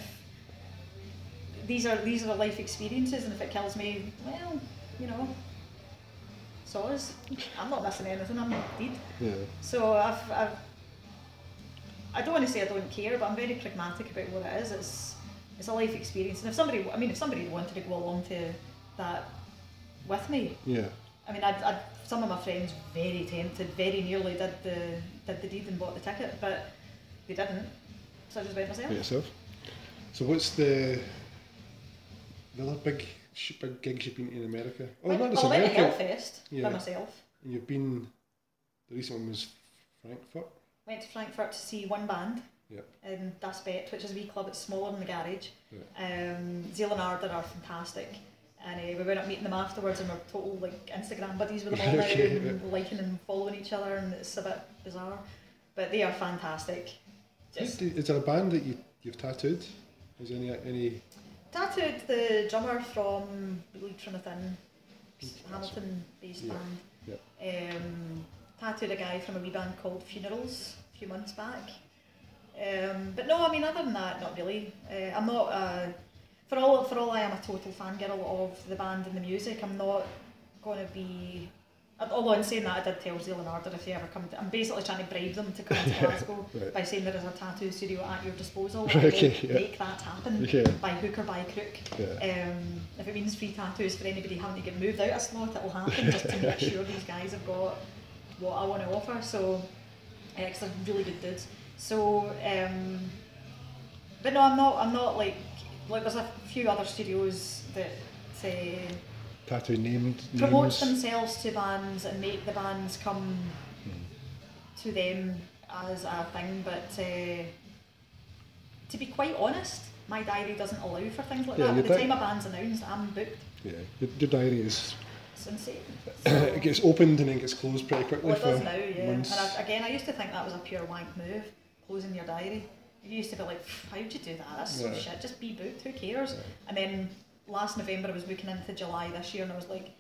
these are these are the life experiences, and if it kills me, well, you know, soz. I'm not missing anything. I'm not dead. Yeah. So I've, I've I don't want to say I don't care, but I'm very pragmatic about what it is. It's it's a life experience, and if somebody, I mean, if somebody wanted to go along to that with me, Yeah. I mean, I'd, I'd some of my friends very tempted, very nearly did the did the deed and bought the ticket, but they didn't. So I just went myself. By yourself. So what's the the other big sh- big gigs you've been to in America? Oh, not just well, I went to Hellfest Yeah. by myself. And You've been. The recent one was Frankfurt. Went to Frankfurt to see one band Yep. in Das Bett, which is a wee club. It's smaller than the garage. Right. Um, Zealand are fantastic. And uh, we went up meeting them afterwards and we're total like Instagram buddies with them all now Okay, and liking and following each other and it's a bit bizarre. But they are fantastic. Just Is there a band that you you've tattooed? Is there any any? Tattooed the drummer from Bleed from Within, Hamilton based Yeah, band. Um, tattooed a guy from a wee band called Funerals a few months back. Um, but no, I mean other than that, not really. Uh, I'm not uh, for all for all I am a total fangirl of the band and the music. I'm not going to be. Although in saying that, I did tell Zeal & Ardor if they ever come to, I'm basically trying to bribe them to come to Glasgow Right. by saying there is a tattoo studio at your disposal. Right, okay, yeah. Make that happen Yeah. by hook or by crook. Yeah. Um, if it means free tattoos for anybody having to get moved out of slot, it'll happen just to make sure these guys have got what I want to offer. So, uh, 'cause they're really good dudes. So, um, but no, I'm not. I'm not like like. There's a few other studios that say Tattoo named promote names. themselves to bands and make the bands come to them as a thing. But uh, to be quite honest, my diary doesn't allow for things like Yeah, that. By the think- time a band's announced, I'm booked. Yeah. Your, your diary is It's insane. it gets opened and then gets closed pretty quickly Well, it does now, yeah. months. And I, again, I used to think that was a pure wank move, closing your diary. You used to be like, how'd you do that? That's so Yeah. shit. Just be booked. Who cares? Yeah. And then last November, I was looking into July this year, and I was like,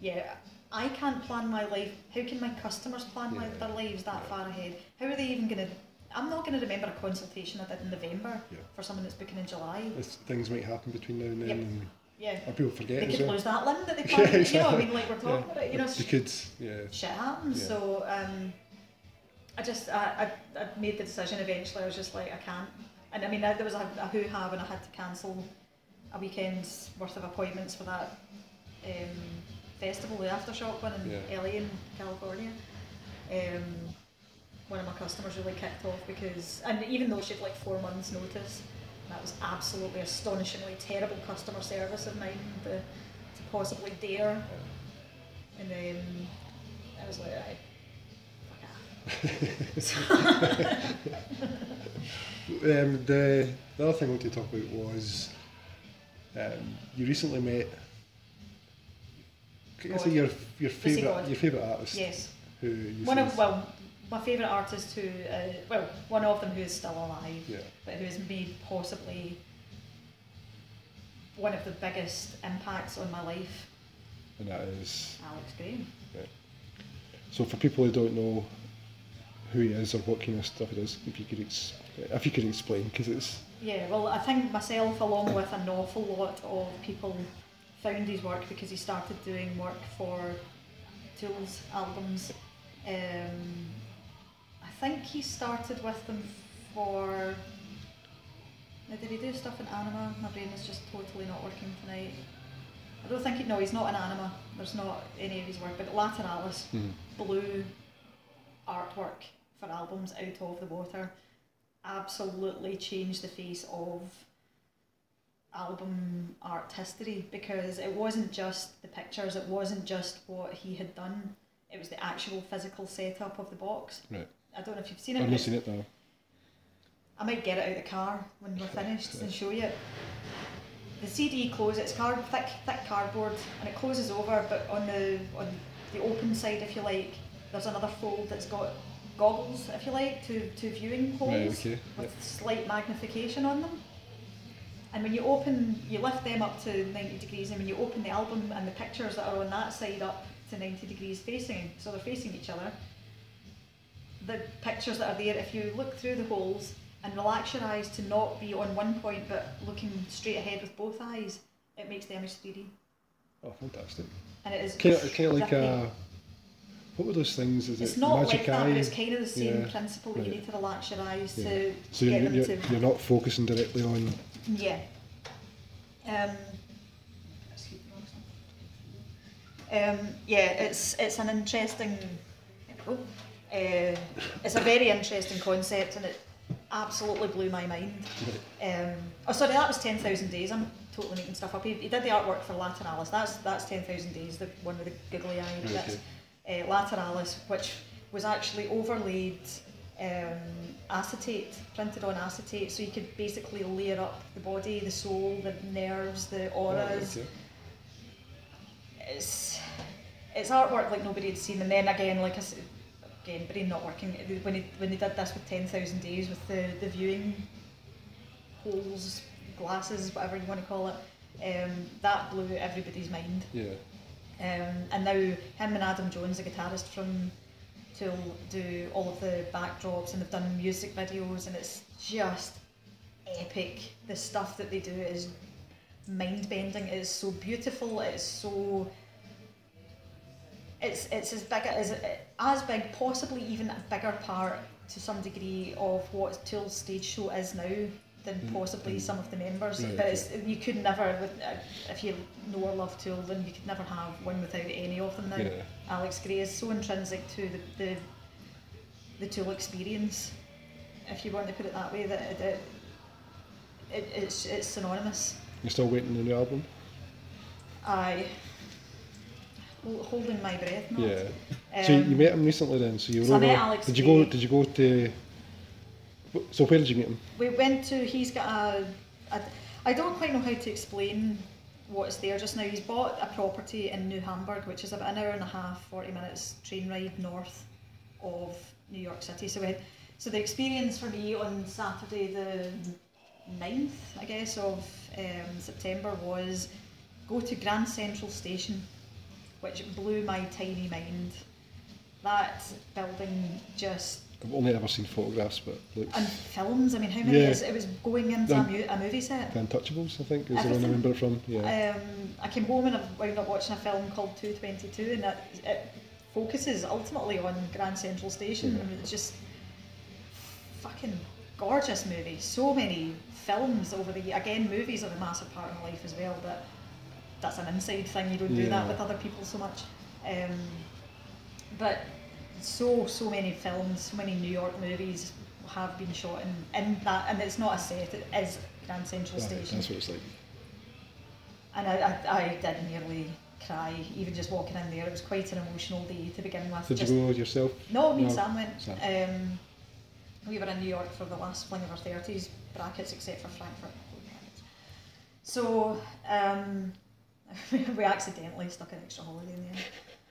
yeah, I can't plan my life. How can my customers plan my, their lives that Yeah. far ahead? How are they even going to? I'm not going to remember a consultation I did in November Yeah. for someone that's booking in July. It's- things might happen between now and then. Yep. And, Yeah. Or people forget They could well. lose that limb that they Yeah, planted. You know what I mean? Like we're talking Yeah. about, you know, They could, yeah. shit happens. Yeah. So um, I just I, I, I made the decision eventually. I was just like I can't. And I mean I, there was a, a hoo ha when I had to cancel a weekend's worth of appointments for that um, festival, the aftershock one in Yeah. LA in California. Um, one of my customers really kicked off because, and even though she had like four months' notice, that was absolutely astonishingly terrible customer service of mine to, to possibly dare. And then I was like, right, fuck off. Um, the, the other thing I wanted to talk about was um, you recently met. Is God. it your your favorite your favorite artist? yes. Who you One of well, my favourite artist who, uh, well, one of them who is still alive, Yeah. but who has made possibly one of the biggest impacts on my life, and that is Alex Graham. so for people who don't know who he is or what kind of stuff he does, if you could ex- if you could explain because it's Yeah, well, I think myself, along with an awful lot of people, found his work because he started doing work for Tool's albums. Um, I think he started with them for. Now, did he do stuff in Ænima? My brain is just totally not working tonight. I don't think he. No, he's not in Ænima. There's not any of his work, but Lateralus blue artwork for albums out of the water absolutely changed the face of album art history because it wasn't just the pictures, it wasn't just what he had done, it was the actual physical setup of the box. right. I don't know if you've seen it. I've not seen it now. I might get it out of the car when we're finished and show you. The CD closes. It's card thick, thick cardboard, and it closes over. But on the on the open side, if you like, there's another fold that's got goggles, if you like, to, to viewing holes Right, okay, with yep. slight magnification on them. And when you open, you lift them up to 90 degrees, and when you open the album and the pictures that are on that side up to 90 degrees facing, so they're facing each other, the pictures that are there, if you look through the holes and relax your eyes to not be on one point but looking straight ahead with both eyes, it makes the image 3D. Oh, fantastic! And it is Kind of, kind of like a what were those things? Is It's it not magic like that, eye? but it's kind of the same Yeah, principle. that You need to relax your eyes Yeah. to, So to you're, get them to. you're not focusing directly on. Yeah. Um, um, yeah, it's it's an interesting. there. Uh, it's a very interesting concept, and it absolutely blew my mind. Um, oh, sorry, that was Ten Thousand Days. I'm totally making stuff up. He, he did the artwork for Lateralus. That's that's Ten Thousand Days, the one with the googly eye. Right, That's uh, Lateralus, which was actually overlaid um, acetate, printed on acetate, so you could basically layer up the body, the soul, the nerves, the auras. okay. It's it's artwork like nobody had seen, and then again, like I said, again, brain not working. When he when they did this with Ten Thousand Days with the the viewing holes, glasses, whatever you want to call it, um, that blew everybody's mind. Yeah. Um, and now him and Adam Jones, the guitarist from Tool, do all of the backdrops and they've done music videos and it's just epic. The stuff that they do is mind bending. It is so beautiful. It is so. It's it's as big as as big, possibly even a bigger part to some degree of what Tool's stage show is now than possibly some of the members. Right, but it's, you could never, uh, if you know or love Tool, then you could never have one without any of them now. Yeah. Alex Grey is so intrinsic to the, the the Tool experience, if you want to put it that way, that it, it, it it's it's synonymous. You're still waiting on the new album? I holding my breath. Not. Yeah. so you, Um, met him recently then? So you so I met Alex did you go? Did you go to? So where did you meet him? We went to. He's got a, a. I don't quite know how to explain what's there just now. He's bought a property in New Hamburg, which is about an hour and a half, forty minutes train ride north of New York City. So we so the experience for me on Saturday the 9th, I guess, of um, September was go to Grand Central Station, which blew my tiny mind. That building just I've only ever seen photographs, but looks And films, I mean, how many Yeah. is it was going into a, Um, mu- a movie set? The Untouchables, I think, is the one I remember from. Yeah. Um, I came home and I wound up watching a film called 222 and that, it focuses ultimately on Grand Central Station. Yeah. It's just fucking gorgeous movie. So many films over the year. Again, movies are a massive part of my life as well, but that's an inside thing. You don't do that with other people so much. Um, but so, so many films, so many New York movies have been shot in, in that, and it's not a set, it is Grand Central Right, Station. that's what it's like. And I, I, I did nearly cry, even just walking in there. It was quite an emotional day to begin with. Did just, you go yourself? No, me and Sam went. Sam. Um, we were in New York for the last fling of our 30s, brackets except for Frankfurt. So um, we accidentally stuck an extra holiday in there.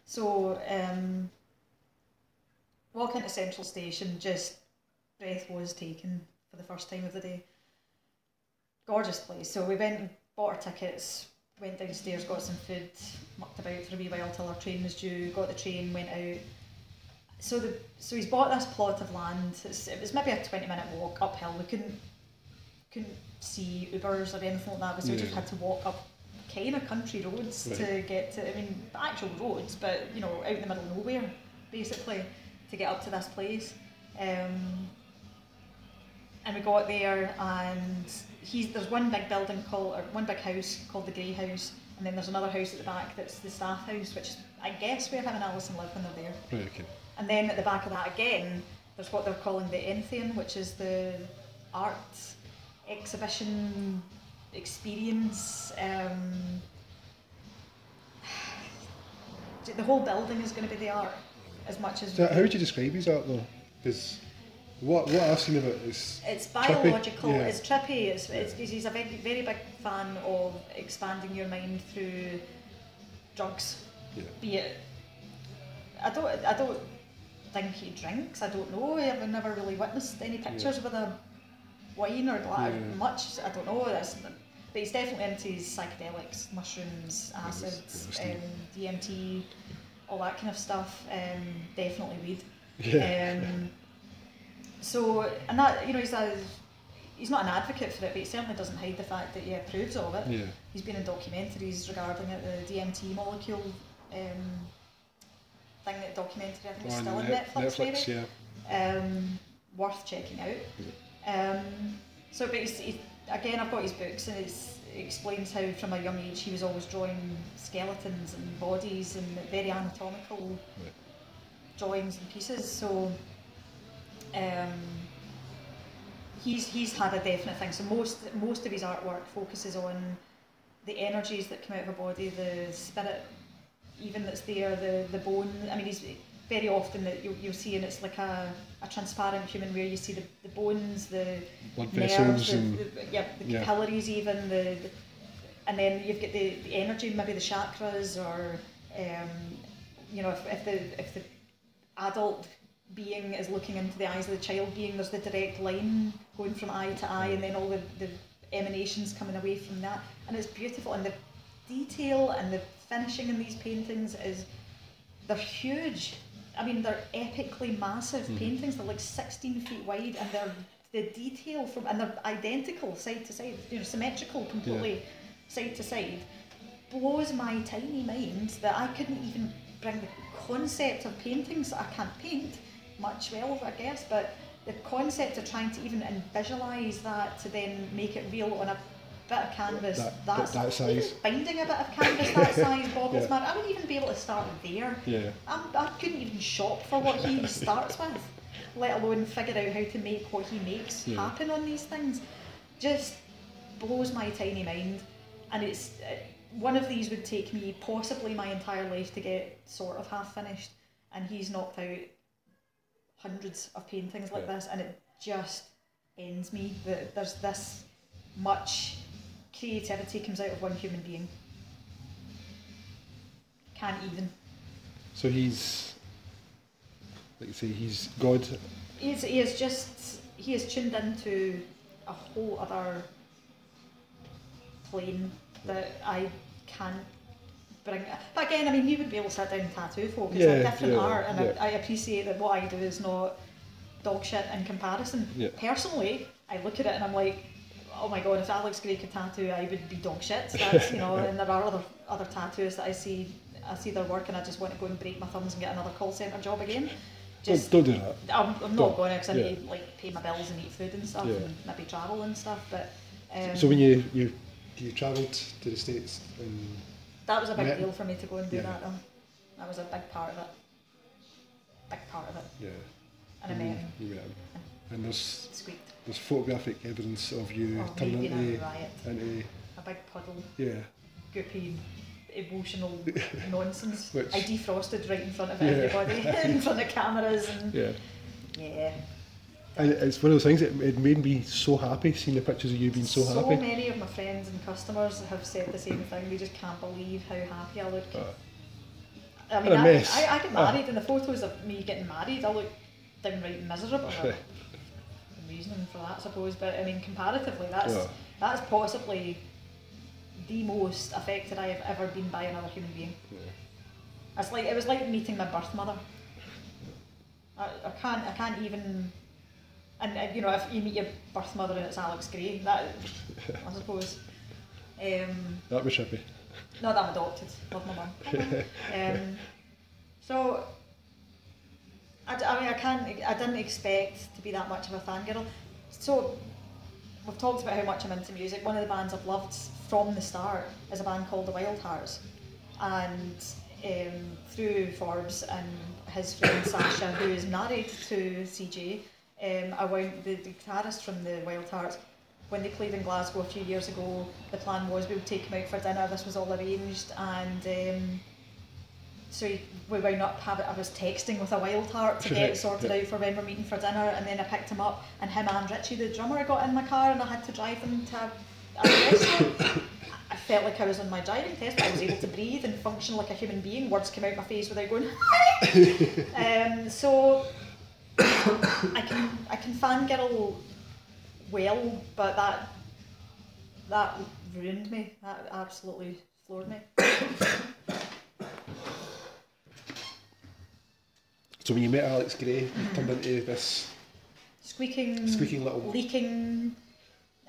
So um, walk into Central Station, just breath was taken for the first time of the day. Gorgeous place. So we went and bought our tickets, went downstairs, got some food, mucked about for a wee while till our train was due, got the train, went out. So the so he's bought this plot of land. It's, it was maybe a twenty minute walk uphill. We couldn't couldn't see Ubers or anything like that. So we just had to walk up kind of country roads to get to. I mean, actual roads, but you know, out in the middle of nowhere, basically, to get up to this place. Um, and we got there, and he's there's one big building called or one big house called the Grey House, and then there's another house at the back that's the staff house, which is I guess where him and Alison live when they're there. Right, okay. And then at the back of that again, there's what they're calling the Entheon, which is the art exhibition experience. Um, the whole building is going to be the art as much as So how would you describe his art though? Because what what I've seen of it is it's trippy, biological. yeah. It's trippy. It's, it's he's a very very big fan of expanding your mind through drugs. yeah. Be it, I don't I don't think he drinks. I don't know. I've never really witnessed any pictures with a wine or glass Yeah. much. I don't know. That's, but he's definitely into his psychedelics, mushrooms, acids, um, DMT, all that kind of stuff. Um, definitely weed. Yeah. Um, so, and that, you know, he's a, he's not an advocate for it, but he certainly doesn't hide the fact that he approves of it. Yeah. He's been in documentaries regarding it, the DMT molecule um, thing, that documentary, I think On still on Net- Netflix, Netflix, maybe. yeah. Um, worth checking out. Um, so, but he's, he, again, I've got his books and it's, it explains how from a young age he was always drawing skeletons and bodies and very anatomical Right. drawings and pieces. So um, he's he's had a definite thing. So most most of his artwork focuses on the energies that come out of a body, the spirit, even that's there, the the bone. I mean, he's very often that you'll, you'll see, and it's like a, a transparent human where you see the, the bones, the Blood nerves, vessels the, and the, yeah, the yeah. capillaries even, the, the and then you've got the, the energy, maybe the chakras, or um, you know, if, if the if the adult being is looking into the eyes of the child being, there's the direct line going from eye to eye, and then all the, the emanations coming away from that, and it's beautiful, and the detail and the finishing in these paintings is they're huge. I mean, they're epically massive mm-hmm. paintings. They're like 16 feet wide, and they're the detail from and they're identical side to side. You know, symmetrical completely side to side. Blows my tiny mind that I couldn't even bring the concept of paintings I can't paint much well, I guess, but the concept of trying to even visualize that to then make it real on a bit of canvas That- that's that size. binding a bit of canvas that size boggles Yeah. mad. I wouldn't even be able to start there. Yeah. I'm, I couldn't even shop for what he starts with, let alone figure out how to make what he makes Yeah. happen on these things. Just blows my tiny mind. And it's uh, one of these would take me possibly my entire life to get sort of half finished, and he's knocked out hundreds of paintings like Yeah. this, and it just ends me that there's this much creativity comes out of one human being. Can't even. So he's like you say, he's God. He's, he is just he is tuned into a whole other plane that I can't bring. But again, I mean, you would be able to sit down and tattoo folk. It's Yeah, a different yeah, art, and yeah. I, I appreciate that what I do is not dog shit in comparison. Personally, I look at it and I'm like, oh my god, if Alex Grey could tattoo, I would be dog shit. That's you know, and there are other other tattoos that I see I see their work and I just want to go and break my thumbs and get another call centre job again. Just don't, don't do that. I'm, I'm not going because I Yeah. need to like pay my bills and eat food and stuff Yeah. and maybe travel and stuff. But um, So when you you you travelled to the states and that was a big Yeah. deal for me to go and do Yeah. that. Though. That was a big part of it. Big part of it. yeah, And I met him. you met him, and there's Squeaked. There's photographic evidence of you Oh, turning being a into into A big puddle. yeah goopy, emotional nonsense. Which- I defrosted right in front of Yeah. everybody, in front of cameras, and yeah. yeah. And it's one of those things that it made me so happy seeing the pictures of you being so, happy. So many of my friends and customers have said the same thing. They just can't believe how happy I look. Uh, I mean, I. I, I get married, and the photos of me getting married, I look downright miserable. Reasoning for that, I suppose. But I mean, comparatively, that's Yeah. that's possibly the most affected I have ever been by another human being. yeah. It's like it was like meeting my birth mother. I, I can't I can't even and uh, you know if you meet your birth mother and it's Alex Grey that I suppose um, That was trippy. not that I'm adopted love my mum um, so I, mean I can't I didn't expect to be that much of a fangirl so we've talked about how much I'm into music one of the bands I've loved from the start is a band called the Wildhearts and um, through Forbes and his friend Sasha, who is married to CJ, um, I went the, the guitarist from the Wildhearts. When they played in Glasgow a few years ago, the plan was we would take him out for dinner. This was all arranged, and um, so we wound up having. I was texting with a Wildheart to get it sorted out for when we're meeting for dinner, and then I picked him up, and him and Richie, the drummer, got in my car, and I had to drive them to a, a restaurant. I felt like I was on my driving test, but I was able to breathe and function like a human being. Words came out my face without going. um, so I can I can fangirl well, but that that ruined me. That absolutely floored me. So when you met Alex Grey, you turned into this Squeaking, Squeaking little leaking.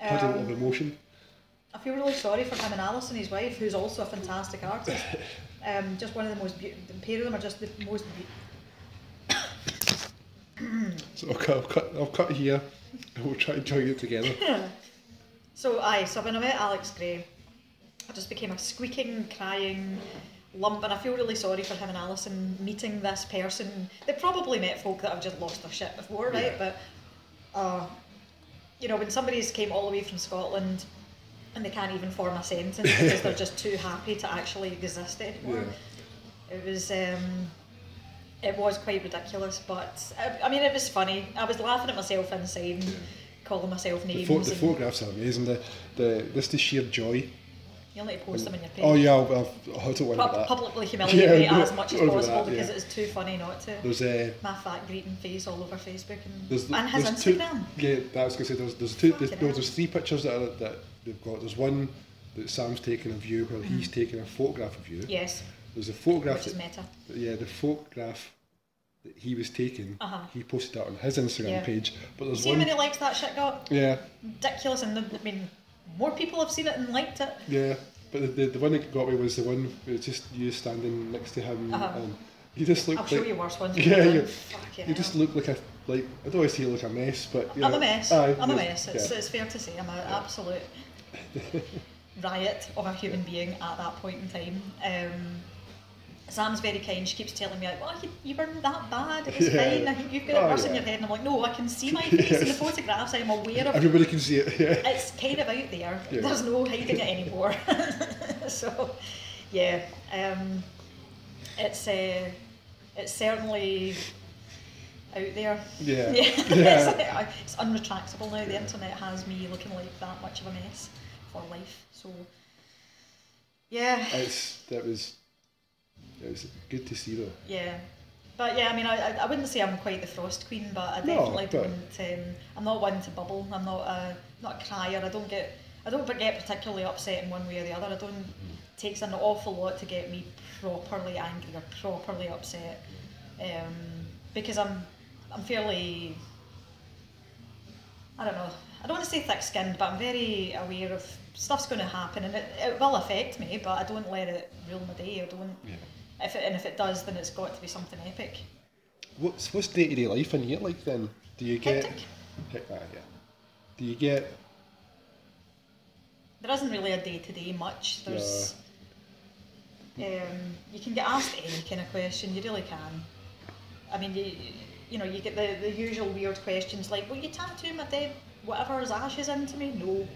puddle um, of emotion. I feel really sorry for him and Alison, his wife, who's also a fantastic artist. Um, just one of the most beautiful. The pair of them are just the most. Be- So I'll cut, I'll cut, I'll cut here, and we'll try and join it together. So aye, so when I met Alex Grey, I just became a squeaking, crying lump, and I feel really sorry for him and Alison meeting this person. They probably met folk that have just lost their shit before, right? Yeah. But uh, you know, when somebody's came all the way from Scotland and they can't even form a sentence because they're just too happy to actually exist anymore. It was um, it was quite ridiculous, but I, I mean, it was funny. I was laughing at myself inside and calling myself The, names. pho- the photographs are amazing. The, the this the sheer joy. You'll need to post them on your page. Oh yeah, I'll, I'll, I don't Pub- that. publicly humiliate Yeah, me as much as possible that, because yeah. it's too funny not to. There's uh, My fat greeting face all over Facebook and, there's, and his there's two, Instagram. yeah, that was gonna say there's there's two there's, no, there's three pictures that are, that they've got. There's one that Sam's taken of you where he's taken a photograph of you. Yes, There's a photograph which is that, meta. yeah the photograph that he was taking. Uh-huh. He posted that on his Instagram Yeah. page. But there's See how many likes that shit got? Yeah, Ridiculous, and the, I mean, more people have seen it and liked it. yeah. But the, the, the one that got me was the one where it's just you standing next to him Uh-huh. and you just look I'll like show you worse ones. Yeah, you- you just hell. look like a like I don't always say you look a mess, but you I'm know, a mess. aye, I'm a mess. It's, yeah. it's fair to say I'm an absolute riot of a human being at that point in time. Um, Sam's very kind. She keeps telling me, like, "Well, you, you weren't that bad. It was Yeah. fine. I think you've got it Oh, worse in your head." And I'm like, "No, I can see my face in the photographs. I'm aware of it. Everybody can see it. Yeah. it's kind of out there. Yeah. There's no hiding it anymore. so, yeah, um, it's uh, it's certainly out there. Yeah. yeah. Yeah. it's, it's unretractable now. The internet has me looking like that much of a mess for life. So, yeah, It's that was it was good to see though. yeah. But yeah, I mean, I, I- wouldn't say I'm quite the frost queen, but I No, definitely but- don't. Um, I'm not one to bubble. I'm not a not a crier. I don't get I don't get particularly upset in one way or the other. I don't. It takes an awful lot to get me properly angry or properly upset, um, because I'm I'm fairly I don't know. I don't want to say thick-skinned, but I'm very aware of stuff's going to happen, and it, it will affect me. But I don't let it rule my day. I don't. Yeah. If it, and if it does, then it's got to be something epic. What's what's day to day life in here like then? Do you get? Hectic. Heck, ah, yeah. Do you get? There isn't really a day-to-day much. There's. Um, you can get asked any kind of question. You really can. I mean, you you know, you get the, the usual weird questions like, "Will you tattoo my dead whatever's ashes into me?" No,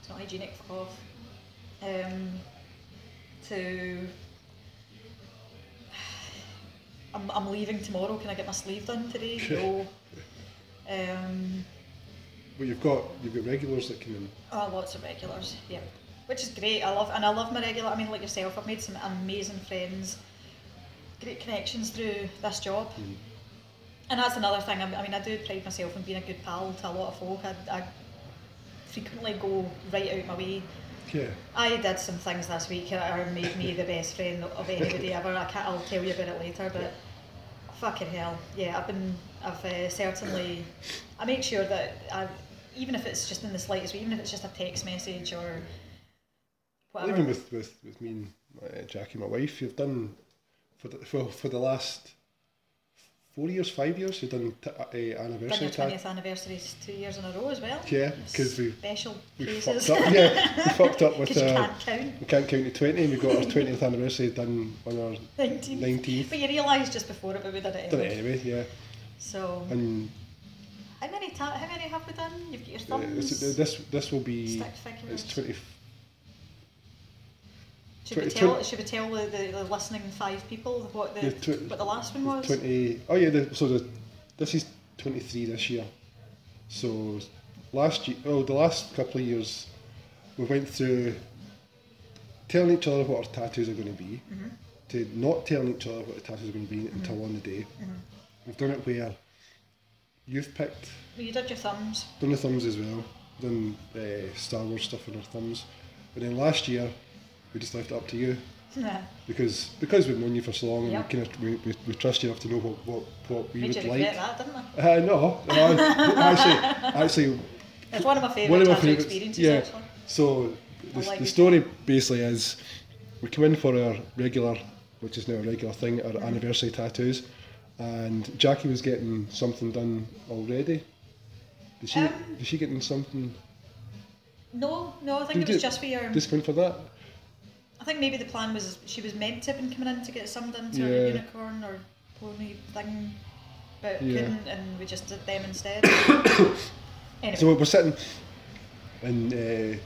it's not hygienic. Fuck off. Um, to I'm, I'm leaving tomorrow. Can I get my sleeve done today? No. Um, Well, you've got you've got regulars that come in. Oh, lots of regulars, yeah. Which is great. I love and I love my regular. I mean, like yourself, I've made some amazing friends, great connections through this job. And that's another thing. I I mean, I do pride myself on being a good pal to a lot of folk. I, I frequently go right out my way. Yeah. I did some things this week that made me the best friend of anybody ever. I can't, I'll tell you about it later, but fucking hell, yeah, I've been, I've uh, certainly, I make sure that I, even if it's just in the slightest way, even if it's just a text message or whatever. Even with, with, with me and uh, Jackie, my wife, you've done for the, for, for the last four years, five years, you've done t- uh, Done your anniversary tag. 20th anniversaries two years in a row as well. Yeah, because we Special we fucked up. Yeah, we fucked up with. Uh, can't count. we can't count to twenty. we've got our twentieth anniversary done on our 19. nineteenth. But you realised just before it, but we did it Done anyway. it anyway. Yeah, So, and how many, ta- how many have we done? You've got your uh, thumbs. this, this this will be Stick figures. it's twenty. Should we 20 tell? Should we tell the, the, the listening five people what the Yeah, tw- what the last one was? 20 oh yeah the, so the this is 23 this year so last year oh the last couple of years we went through telling each other what our tattoos are going to be Mm-hmm. to not telling each other what the tattoos are going to be until on the day Mm-hmm. we've done it where you've picked Well, you did your thumbs. done the thumbs as well done uh, Star Wars stuff on our thumbs and then last year we just left it up to you Yeah. because because we've known you for so long and Yep. we, kind of, we, we, we trust you enough to know what, what, what we Made you would regret like. that, didn't I? Uh, no, no, actually, actually, It's one of my favourite one of my tattoo favourites. experiences. Yeah. Actually. So the, like the story basically is we come in for our regular, which is now a regular thing, our Mm-hmm. anniversary tattoos, and Jackie was getting something done already. Did she? Um, did she getting something? No, no, I think You it was just for your. Just going for that? I think maybe the plan was she was meant to have been coming in to get some done to Yeah. her unicorn or pony thing, but Yeah. couldn't, and we just did them instead. anyway, So we're sitting and uh,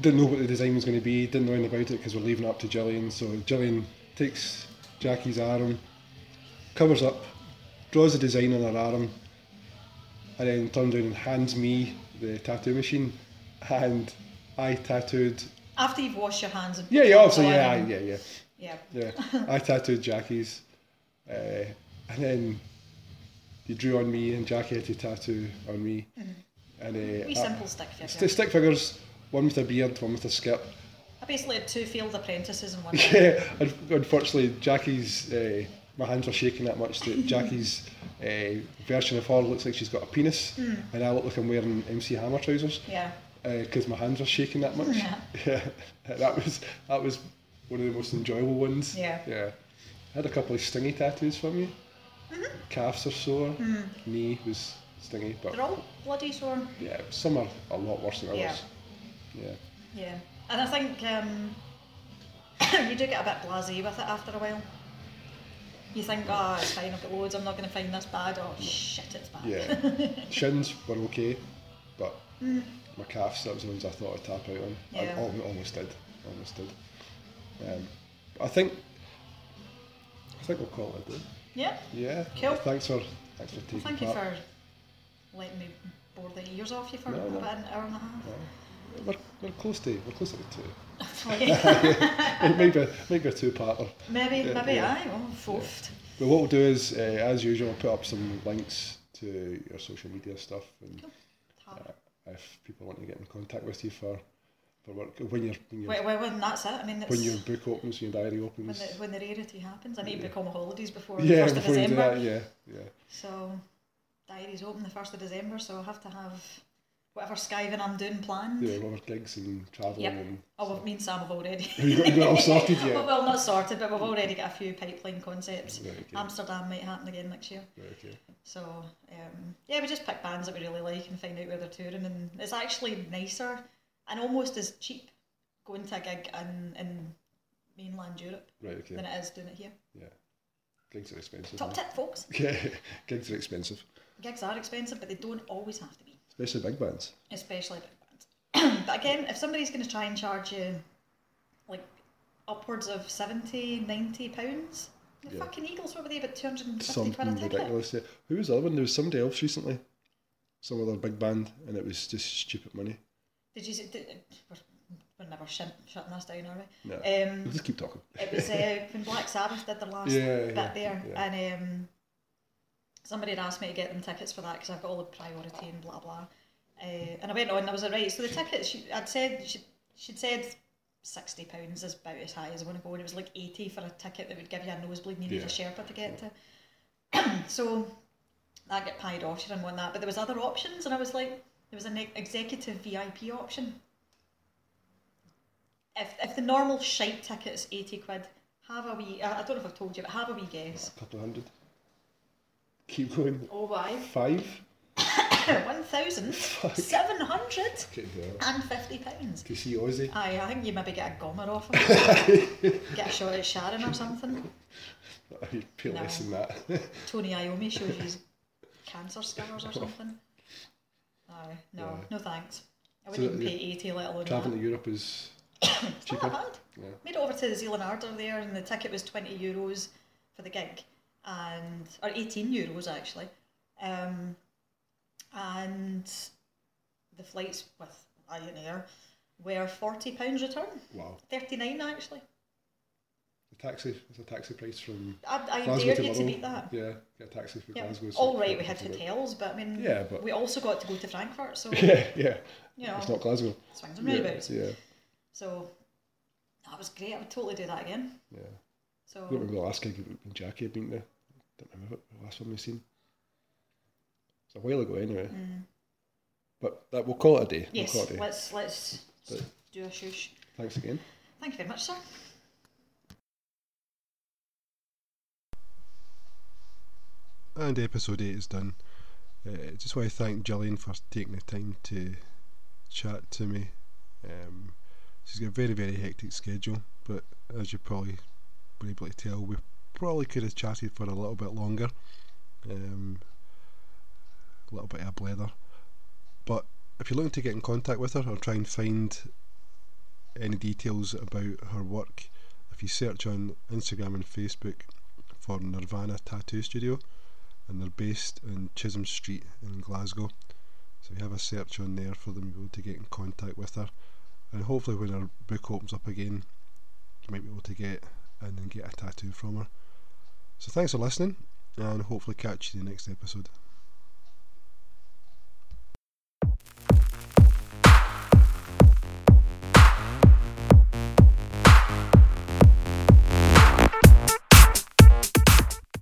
didn't know what the design was going to be, didn't know anything about it because we're leaving it up to Gillian. So Gillian takes Jackie's arm, covers up, draws the design on her arm, and then turns around and hands me the tattoo machine. And I tattooed. After you've washed your hands and Yeah, put yeah, it obviously, on, yeah, yeah, yeah, yeah. yeah. I tattooed Jackie's, uh, and then you drew on me, and Jackie had to tattoo on me. And uh, Mm-hmm. I- simple stick figure. St- stick figures, one with a beard, one with a skirt. I basically had two failed apprentices in one. Yeah, unfortunately, Jackie's uh, my hands are shaking that much that Jackie's uh, version of her looks like she's got a penis, and I look like I'm wearing MC Hammer trousers Yeah. Because my hands were shaking that much. Yeah. Yeah, that was that was one of the most enjoyable ones. Yeah. yeah. I had a couple of stingy tattoos from you. Mhm. Calves are sore, knee was stingy, but They're all bloody sore. yeah, some are a lot worse than others. Yeah. yeah. Yeah. And I think um, you do get a bit blasé with it after a while. You think, oh, it's fine, I've got loads, I'm not going to find this bad. Oh, shit, it's bad. Yeah, shins were okay, but my calves, that was the ones I thought I'd tap out on. I Yeah. al- almost did, almost did. Um, I think, I think we'll call it a day. yeah. Yeah. Cool. Thanks for, thanks for taking Thank you part. for letting me bore the ears off you for No, no. about an hour and a half. We're, we're close to, we're close to two. Oh, yeah. it might be, might be a two-parter. maybe, Yeah, maybe yeah. aye. Oh, fourth. But what we'll do is, uh, as usual, we'll put up some links to your social media stuff, and Cool. uh, if people want to get in contact with you for, for work, when your when your, Well, well, when that's it. I mean, when your book opens, when your diary when opens. the, when the rarity happens. I need to Yeah. book all my holidays before yeah, the 1st of before you do December. that, yeah, yeah. So diary's open the first of December, so I'll have to have whatever skiving I'm doing planned. Yeah, whatever gigs and travelling Yep. and. Oh, well, me and Sam have already. You got, you got it all sorted well, yet? well, not sorted, but we've already got a few pipeline concepts. Right, okay. Amsterdam might happen again next year. Right, okay. So um, yeah, we just pick bands that we really like and find out where they're touring, and it's actually nicer and almost as cheap going to a gig in, in mainland Europe Right, okay. than it is doing it here. Yeah. Gigs are expensive. Top tip, folks. Yeah, gigs are expensive, Gigs are expensive, but they don't always have to be, especially big bands. especially big bands. but again, if somebody's going to try and charge you like upwards of 70, 90 pounds, the Yeah. fucking Eagles, what were they, about 250 quid a Something ticket? ridiculous. Yeah. Who was the other one? There was somebody else recently, some other big band, and it was just stupid money. Did you see, did, we're, we're never shut, shutting this down, are we? No, Um, we'll just keep talking. It was uh, when Black Sabbath did their last Yeah, bit yeah, there, yeah. and um, somebody had asked me to get them tickets for that because I've got all the priority and blah blah. Uh, and I went on, and I was like, right. So the tickets, she, I'd said she, she'd said sixty pounds is about as high as I want to go, and it was like eighty for a ticket that would give you a nosebleed and you need a Sherpa to get to. so that get pied off. She didn't want that, but there was other options, and I was like, there was an executive VIP option. If, if the normal shite ticket's 80 quid, have a wee, I I don't know if I've told you, but have a wee guess. A couple hundred. Keep going. Oh, why? Five. 1,750 Okay, yeah. pounds. To see Ozzy. Aye, I think you maybe get a gommer off him. get a shot at Sharon or something. You pay less No. than that. Tony Iommi shows you his cancer scars or oh. something. Aye, no, Yeah. no thanks. I wouldn't even pay 80 let alone Travelling to Europe is It's not cheaper. that bad. Yeah. Made it over to the Zeal & Ardor there, and the ticket was twenty euros for the gig, and or eighteen euros actually, um, and the flights with Ryanair were forty pounds return, Wow. thirty nine actually. The taxi is a taxi price from I, I Glasgow dare to you to beat that. Yeah, get a taxi from Yeah. Glasgow. All we had 40 quid. hotels, but I mean, Yeah, but- we also got to go to Frankfurt, so Yeah, yeah. you know, It's not Glasgow. swings and Yeah, roundabouts. yeah, So that was great. I would totally do that again. yeah. So I don't remember the last gig when Jackie had been there. Don't remember what the last one we've seen. It's a while ago anyway. But that we'll call it a day. Mm. yes, We'll a day. let's let's But- do a shush. Thanks again. Thank you very much, sir. And episode 8 is done. Uh, just want to thank Gillian for taking the time to chat to me. Um, she's got a very, very hectic schedule, but as you probably were able to tell, we probably could have chatted for a little bit longer. Um, a little bit of a blether. But if you're looking to get in contact with her or try and find any details about her work, if you search on Instagram and Facebook for Nirvana Tattoo Studio, and they're based in Chisholm Street in Glasgow. So you have a search on there for them to get in contact with her, and hopefully when her book opens up again, you might be able to get and get a tattoo from her. So thanks for listening, and hopefully catch you in the next episode.